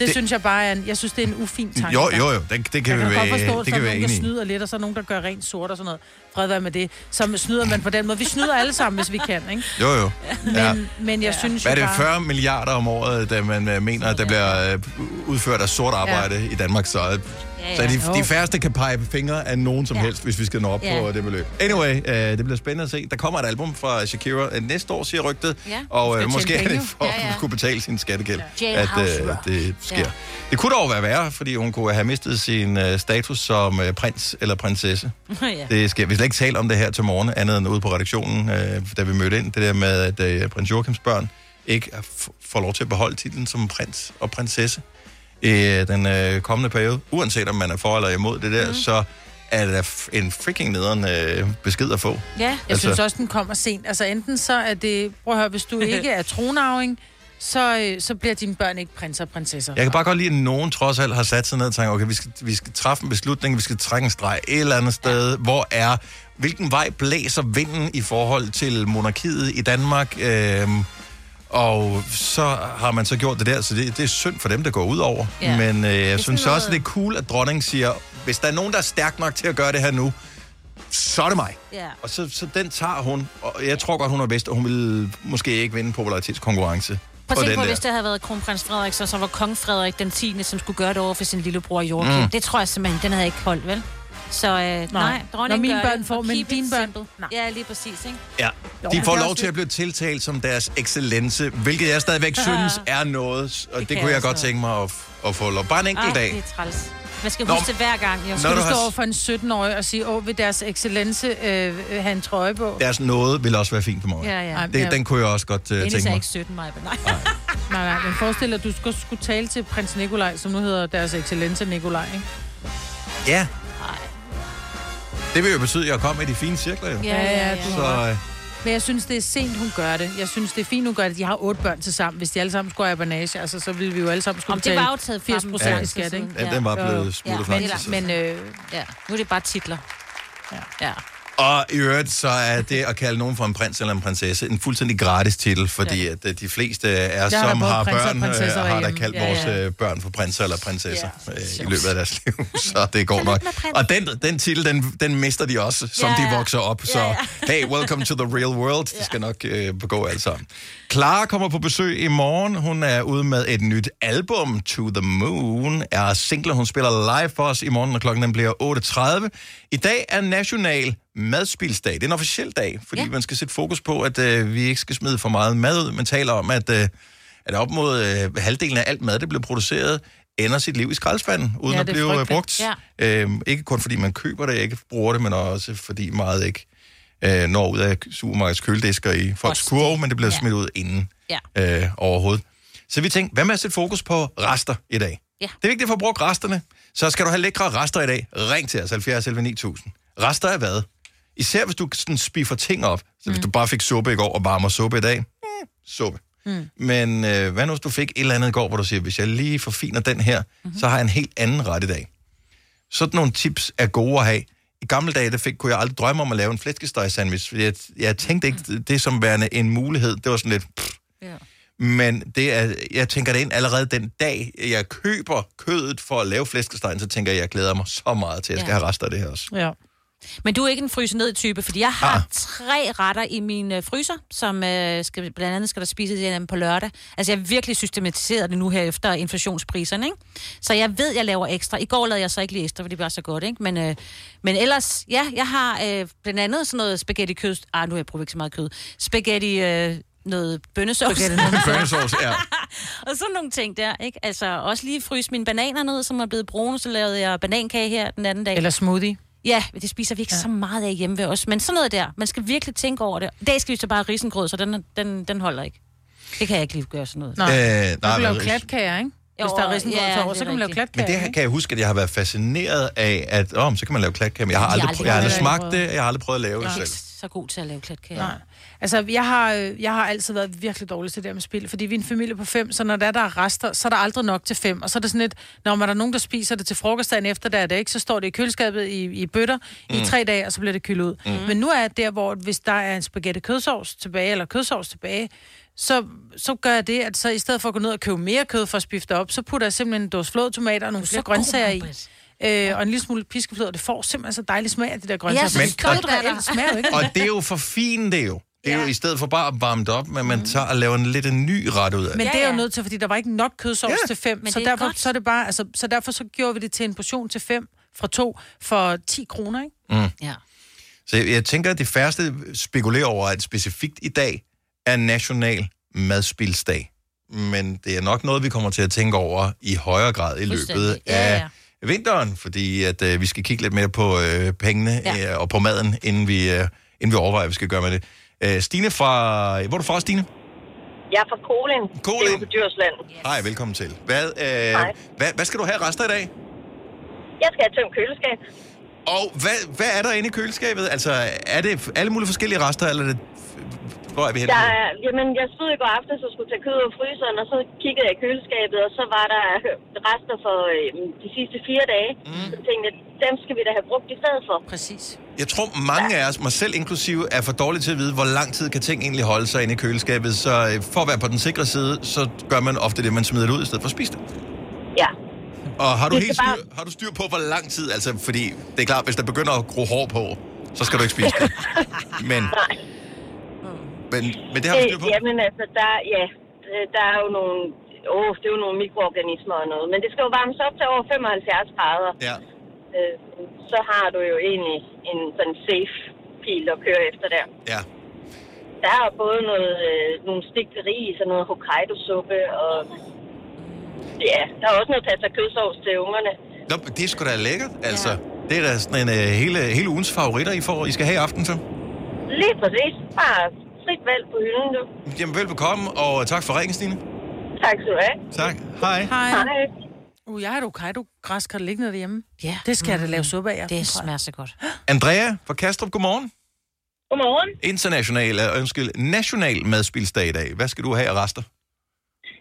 Det, synes jeg bare er en, jeg synes, det er en ufin tanke. Jo, jo, jo, det, det kan vi jeg kan være, godt forstå, det at der er være nogen, der snyder lidt, og så er nogen, der gør rent sort og sådan noget. Fred være med det. Så snyder man på den måde. Vi snyder alle sammen, hvis vi kan, ikke? Jo, jo. Men, Ja. men jeg synes Hvad er det, bare... 40 milliarder om året, da man øh, mener, at der bliver øh, udført af sort arbejde ja. i Danmark, så, øh, Ja, så ja. de, de færreste kan pege fingre af nogen som Ja. helst, hvis vi skal nå op Ja. på det beløb. Anyway, øh, det bliver spændende at se. Der kommer et album fra Shakira øh, næste år, siger rygtet, Ja. og øh, måske er det for Ja, ja. at kunne betale sin skattegæld, Ja. at øh, det sker. Ja. Det kunne dog være værre, fordi hun kunne have mistet sin øh, status som øh, prins eller prinsesse. ja. Det skal vi slet ikke tale om det her til morgen, andet end ude på redaktionen, øh, da vi mødte ind. Det der med, at øh, prins Joachims børn ikke får lov til at beholde titlen som prins og prinsesse i øh, den øh, kommende periode. Uanset om man er for eller imod det der, mm. så er det en freaking nederen øh, besked at få. Ja, jeg altså, synes også, den kommer sent. Altså enten så er det... Prøv at høre, hvis du ikke er tronarving, så, øh, så bliver dine børn ikke prinser og prinsesser. Jeg kan bare godt lide, at nogen trods alt har sat sig ned og tænkt, okay, vi skal, vi skal træffe en beslutning, vi skal trække en streg et eller andet sted. Ja. Hvor er, hvilken vej blæser vinden i forhold til monarkiet i Danmark? Øhm, og så har man så gjort det der, så det, det er synd for dem, der går ud over. Ja. Men øh, jeg synes noget- også, det er cool, at dronningen siger, hvis der er nogen, der er stærk nok til at gøre det her nu, så er det mig. Ja. Og så, så den tager hun, og jeg tror godt, hun er bedst, og hun vil måske ikke vinde popularitetskonkurrence. Prøv på at tænke på, der. hvis det havde været kronprins Frederik, så, så var kong Frederik den 10., som skulle gøre det over for sin lillebror. Mm. Mm. Det tror jeg simpelthen, den havde ikke holdt, vel? Så øh, nej, nej Når dronningen mine gør børn det, får, men dine børn- simple. Ja, lige præcis, ikke? Ja, de får det er lov til at blive tiltalt som deres excellence, hvilket jeg stadigvæk synes er noget, og det, kan kunne jeg jeg godt tænke mig at, at få lov. Bare en enkelt Ej, dag. det er træls. Man skal Nå, huske det hver gang, jo. Når Skal du du stå over for en 17-årig og sige, åh, vil deres excellence øh, øh, have en trøje på? Deres noget vil også være fint for mig. Ja, ja. Det, den kunne jeg også godt uh, Enis tænke er mig. ikke 17, mig, men nej. Nej, nej, men forestil dig, at du skulle, skulle tale til prins Nikolaj, som nu hedder deres excellence Nikolaj, ikke? Ja. Det vil jo betyde, at jeg kommer i de fine cirkler, jo. Ja, ja, ja. Så øh, Men jeg synes, det er sent, hun gør det. Jeg synes, det er fint, hun gør det. De har otte børn til sammen. Hvis de alle sammen skulle have banage, altså, så ville vi jo alle sammen skulle Om det var jo taget fra 80 dem procent for i skat, ikke? Ja, den var blevet smuttet ja, frem men, men øh, Ja, nu er det bare titler. Ja. ja. Og i øvrigt, så er det at kalde nogen for en prins eller en prinsesse en fuldstændig gratis titel, fordi ja. at øh, de fleste af os, som har børn, øh, har da derhjemme. kaldt Ja, vores ja. øh, børn for prinser eller prinsesser ja. i løbet af deres liv, så det går nok. Og den, den titel, den, den mister de også, som Ja, de vokser op, så Ja, ja. hey, welcome to the real world. Det skal nok øh, begå alt sammen. Clara kommer på besøg i morgen. Hun er ude med et nyt album, To the Moon, er single. Hun spiller live for os i morgen, når klokken den bliver 8.30. I dag er National Madspilsdag. Det er en officiel dag, fordi ja. man skal sætte fokus på, at øh, vi ikke skal smide for meget mad ud. Man taler om, at, øh, at op mod øh, halvdelen af alt mad, der bliver produceret, ender sit liv i skraldespanden, uden Ja, at blive øh, frygteligt. brugt. Ja. Øhm, ikke kun fordi man køber det, ikke bruger det, men også fordi meget ikke øh, når ud af supermarkedets køledisker i folks kurve, men det bliver Ja. smidt ud inden Ja. øh, overhovedet. Så vi tænkte, hvad med at sætte fokus på rester i dag? Ja. Det er vigtigt at få brugt resterne. Så skal du have lækre rester i dag, ring til os, 70 11 9000. Rester er hvad? Især hvis du sådan spiffer ting op. Så hvis Mm. du bare fik suppe i går og varmer suppe i dag, eh, suppe. Mm. Men øh, hvad nu, hvis du fik et eller andet i går, hvor du siger, hvis jeg lige forfiner den her, Mhm. mm-hmm. så har jeg en helt anden ret i dag. Sådan nogle tips er gode at have. I gamle dage, der fik, kunne jeg aldrig drømme om at lave en flæskesteg sandwich, fordi jeg, jeg tænkte ikke det som værende en mulighed. Det var sådan lidt... Pff. Ja. Men det er, jeg tænker det ind allerede den dag, jeg køber kødet for at lave flæskestegen, så tænker jeg, jeg glæder mig så meget til, at jeg skal Ja. have rester af det her også. Ja. Men du er ikke en fryse ned type, fordi jeg har Ah. tre retter i min øh, fryser, som øh, skal, blandt andet skal der spises igen på lørdag. Altså jeg har virkelig systematiseret det nu her efter inflationspriserne, ikke? Så jeg ved, jeg laver ekstra. I går lavede jeg så ikke lige ekstra, fordi det var så godt, ikke? Men, øh, men ellers, ja, jeg har øh, blandt andet sådan noget spaghetti kød. Ah, nu har jeg prøvet ikke så meget kød. Spaghetti... Øh, noget bønnesauce. Bønnesauce, ja. og sådan nogle ting der, ikke? Altså, også lige fryse mine bananer ned, som er blevet brune, så lavede jeg banankage her den anden dag. Eller smoothie. Ja, men det spiser vi ikke ja. så meget af hjemme ved os. Men sådan noget der, man skal virkelig tænke over det. I dag skal vi så bare risengrød, så den, den, den holder ikke. Det kan jeg ikke lige gøre sådan noget. Nej. Øh, Øh, nej, du kan lave klatkager, ikke? Hvis der er risengrød ja, over, det så er kan man lave klatkager. Men det her kan jeg huske, at jeg har været fascineret af, at åh, så kan man lave klatkage, men jeg har Jeg har aldrig, aldrig prø- jeg har aldrig prøvet smagt det. jeg har aldrig prøvet at lave det selv. Så god til at lave klatkager. Nej. Altså, jeg har, øh, jeg har altid været virkelig dårlig til det der med spil, fordi vi er en familie på fem, så når der, er, der er rester, så er der aldrig nok til fem. Og så er det sådan lidt, når man er nogen, der spiser det til frokostdagen efter, der er det ikke, så står det i køleskabet i, i bøtter mm. i tre dage, og så bliver det kølet ud. Mm. Men nu er jeg der, hvor hvis der er en spaghetti kødsovs tilbage, eller kødsovs tilbage, så, så gør jeg det, at så i stedet for at gå ned og købe mere kød for at spifte det op, så putter jeg simpelthen en dåse flåtomater og nogle flere god, grøntsager i. Øh, og en lille smule piskeflød, og det får simpelthen så dejlig smag af de der grøntsager. så Men stolt kød af dig. reelt smager jo ikke. Og det er jo for fint, det er jo. Det er jo i stedet for bare at varme det op, men man tager og laver en lidt en ny ret ud af Men det. det er jo nødt til, fordi der var ikke nok kødsovs Ja, ja, til fem, men så det er derfor, godt. så er det bare, altså, så derfor så gjorde vi det til en portion til fem fra to for 10 kroner, ikke? Mm. Ja. Så jeg, jeg tænker, at det færreste spekulerer over, at specifikt i dag er national madspilsdag. Men det er nok noget, vi kommer til at tænke over i højere grad i løbet Fuldstændig. Ja, af ja. Vinteren, fordi at øh, vi skal kigge lidt mere på øh, pengene ja. øh, og på maden, inden vi, øh, inden vi overvejer, hvad vi skal gøre med det. Øh, Stine fra... Hvor er du fra, Stine? Jeg er fra Kolin. Kolind. Det er på Djursland. Hej, velkommen til. Hvad, øh, Hej. hvad, hvad skal du have rester i dag? Jeg skal have tømt køleskab. Og hvad, hvad er der inde i køleskabet? Altså, er det alle mulige forskellige rester, eller er det... Hvor er vi henne? Der er, jamen, jeg stod i går aftes og skulle tage kød ud af fryseren, og så kiggede jeg i køleskabet, og så var der rester for øh, de sidste fire dage. Mm. Så tænkte jeg, dem skal vi da have brugt i stedet for. Præcis. Jeg tror, mange af os, mig selv inklusive, er for dårlige til at vide, hvor lang tid kan ting egentlig holde sig inde i køleskabet. Så øh, for at være på den sikre side, så gør man ofte det, man smider det ud, i stedet for at spise det. Ja. Og har du, helt styr, har du styr på, hvor lang tid? Altså, fordi det er klart, hvis der begynder at gro hår på, så skal du ikke spise det. Men, men, men det har du styr på? Øh, jamen altså, der, ja, øh, der er jo nogle, åh, det er jo nogle mikroorganismer og noget, men det skal jo varmes op til over 75 grader. Ja. Øh, så har du jo egentlig en sådan safe pil at køre efter der. Ja. Der er både noget, øh, nogle stigte ris og noget Hokkaido-suppe, og ja, der er også noget pasta kødsovs til ungerne. Nå, det er sgu da lækkert, altså. Det er da sådan en uh, hele, hele ugens favoritter, I, får, I skal have i aften, så. Lige præcis. Bare frit valg på hylden, du. Jamen, velbekomme, og tak for ringen, Stine. Tak skal du have. Tak. Hej. Hej. Hej. Uh, jeg har et Hokkaido-græskar liggende derhjemme. Ja. Det skal jeg da lave suppe af. aften, Det smager så godt. Andrea fra Kastrup, godmorgen. Godmorgen. International, undskyld, national madspilsdag i dag. Hvad skal du have af rester?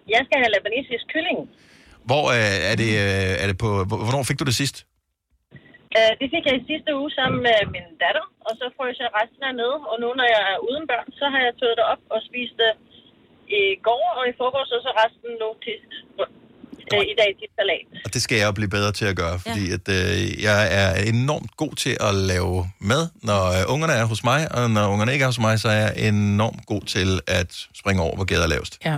Jeg skal have labanesisk kylling. Hvor uh, er, det, uh, er det på... hvor- Hvornår fik du det sidst? Uh, det fik jeg i sidste uge sammen med min datter, og så frøs jeg resten af ned. Og nu, når jeg er uden børn, så har jeg taget det op og spist det i går og i forgårs, og så resten nu til øh, i dag til salat. Og det skal jeg jo blive bedre til at gøre, fordi at, øh, jeg er enormt god til at lave mad, når øh, ungerne er hos mig, og når ungerne ikke er hos mig, så er jeg enormt god til at springe over, hvor gæder er lavest. Ja.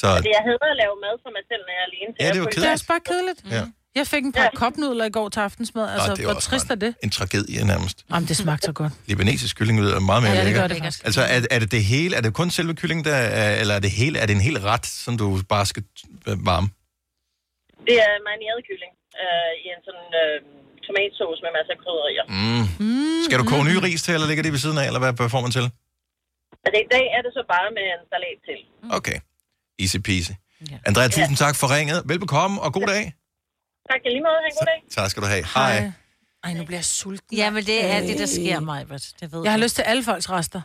Så Altså, jeg hader at lave mad for mig selv, når jeg er alene. så Ja, det er jo føler- Det er også bare kedeligt. Ja. Jeg fik en par ja. kopnudler i går til aftensmad. Altså, det er hvor trist er det? en tragedie nærmest. Jamen, det smagte så godt. Libanesisk kylling lyder meget mere Ja, det lækker. gør det faktisk. Altså, er, er det det hele? Er det kun selve kyllingen, der er, eller er det, hele, er det en hel ret, som du bare skal øh, varme? Det er marineret kylling øh, i en sådan øh, tomatsauce med masser af krydderier. Mm. Mm. Skal du koge ny ris til, eller ligger det ved siden af, eller hvad, får man til? Altså, i dag er det så bare med en salat til. Okay. Easy peasy. Andrea, tusind tak for ringet. Velbekomme, og god dag. Tak i lige måde. Ha' en god dag. Tak skal du have. Hej. Ej, nu bliver jeg sulten. Ja, men det er det, der sker mig. Det ved Jeg har lyst til alle folks rester.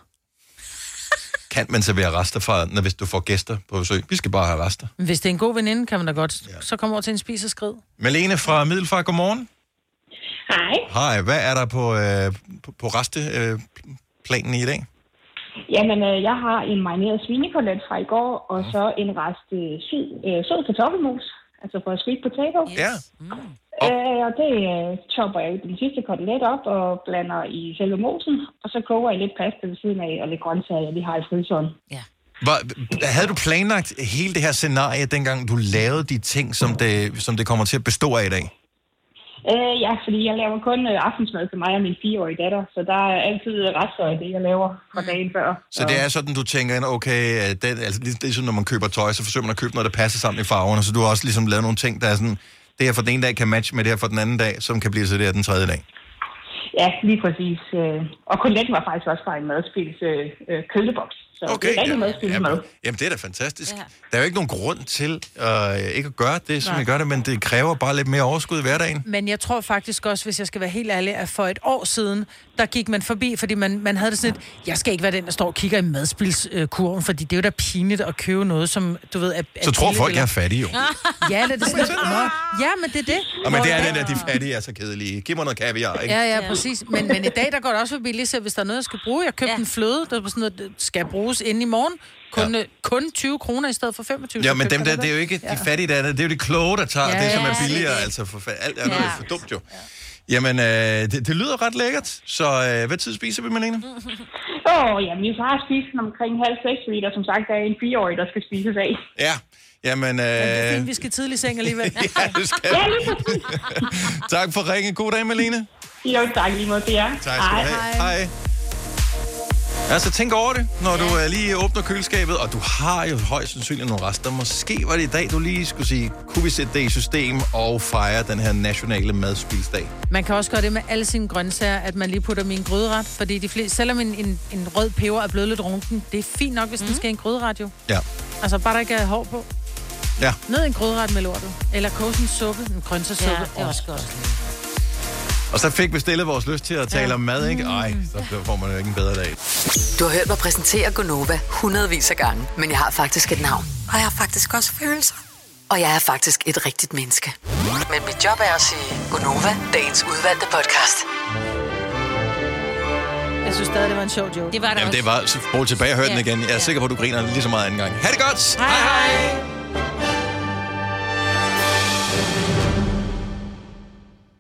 Kan man servere rester fra, når, hvis du får gæster på besøg? Vi skal bare have rester. Men Hvis det er en god veninde, kan man da godt ja. så komme over til en spis og skrid. Malene fra Middelfart, godmorgen. Hej. Hej, hvad er der på, øh, på, på resteplanen øh, planen i dag? Jamen, øh, jeg har en marineret svinekotelet fra i går, og så en rest øh, sød, øh, sød kartoffelmos, altså for sweet potato. Ja. Øh, og det øh, chopper jeg den sidste kotelet op og blander i selve mosen, og så koger jeg lidt pasta ved siden af, og lidt grøntsager, jeg lige har i fryseren. Var, havde du planlagt hele det her scenarie, dengang du lavede de ting, som det, som det kommer til at bestå af i dag? Øh, ja, fordi jeg laver kun øh, aftensmad til mig og min fireårige datter, så der er altid rester af det, jeg laver fra dagen før. Så det er sådan, du tænker, okay, øh, den, altså, det er sådan, når man køber tøj, så forsøger man at købe noget, der passer sammen i farverne, så du har også ligesom lavet nogle ting, der er sådan, det her for den ene dag kan matche med det her for den anden dag, som kan blive så det her den tredje dag. Ja, lige præcis. Øh, Og kotelet var faktisk også fra en madspils øh, øh, køleboks, så okay, det er rigtig madspils mad. Jamen, det er da fantastisk. Ja. Der er jo ikke nogen grund til øh, ikke at gøre det, som Nej. jeg gør det, men det kræver bare lidt mere overskud i hverdagen. Men jeg tror faktisk også, hvis jeg skal være helt ærlig, at for et år siden, der gik man forbi, fordi man, man havde det sådan et, jeg skal ikke være den, der står og kigger i madspilskurven, fordi det er jo da pinligt at købe noget, som du ved... Er, er Så tror folk, jeg er fattig, jo. Ja, det er det sådan, Nå, ja, men det er det. Og men det er den der, de fattige er så kedelige. Giv mig noget kaviar, ikke? Ja, ja, præcis. Men, men i dag, der går det også forbi lige så, hvis der er noget, jeg skal bruge. Jeg købte ja. en fløde, der var sådan noget, der skal bruges inden i morgen. Kun, ja. kun 20 kroner i stedet for 25. Ja, men dem der, det er jo ikke Ja. de fattige, der er det. Det er jo de kloge, der tager Ja, det, som ja, er er billigere. Altså, for, alt er Ja. ja. for dumt jo. Jamen, øh, det, det lyder ret lækkert. Så øh, hvad tid spiser vi, Malene? Åh, oh, jamen, vi har spist den omkring halv seks, fordi der som sagt er en fireårig, der skal spises af. Ja, jamen... Øh, Men det er fint, vi skal tidlig i seng alligevel. ja, det skal Ja, tak for ringen. God dag, Malene. Jo, tak lige måde til jer. Tak skal du have. Hej. Altså, tænk over det, når du uh, lige åbner køleskabet, og du har jo højst sandsynligt nogle rester. Måske var det i dag, du lige skulle sige, kunne vi sætte det i system og fejre den her nationale madspilsdag? Man kan også gøre det med alle sine grøntsager, at man lige putter dem i en gryderet. Fordi de fleste, selvom en, en, en rød peber er blevet lidt runken, det er fint nok, hvis mm. den skal i en gryderet jo. Ja. Altså bare der ikke er hår på. Ja. Ned i en gryderet med lortet. Eller sådan en suppe, en grøntsagssuppe. Ja, det er også godt. Og så fik vi stillet vores lyst til at tale ja. om mad, ikke? Ej, så mm. får man jo ikke en bedre dag. Du har hørt mig præsentere Gonova hundredvis af gange, men jeg har faktisk et navn. Og jeg har faktisk også følelser. Og jeg er faktisk et rigtigt menneske. Men mit job er at sige Gonova, dagens udvalgte podcast. Jeg synes stadig, det var en sjov joke. Det var det Jamen, det var... Brug tilbage og hør ja. den igen. Jeg er ja. sikker på, at du griner lige så meget anden gang. Ha' det godt! Hej hej! hej.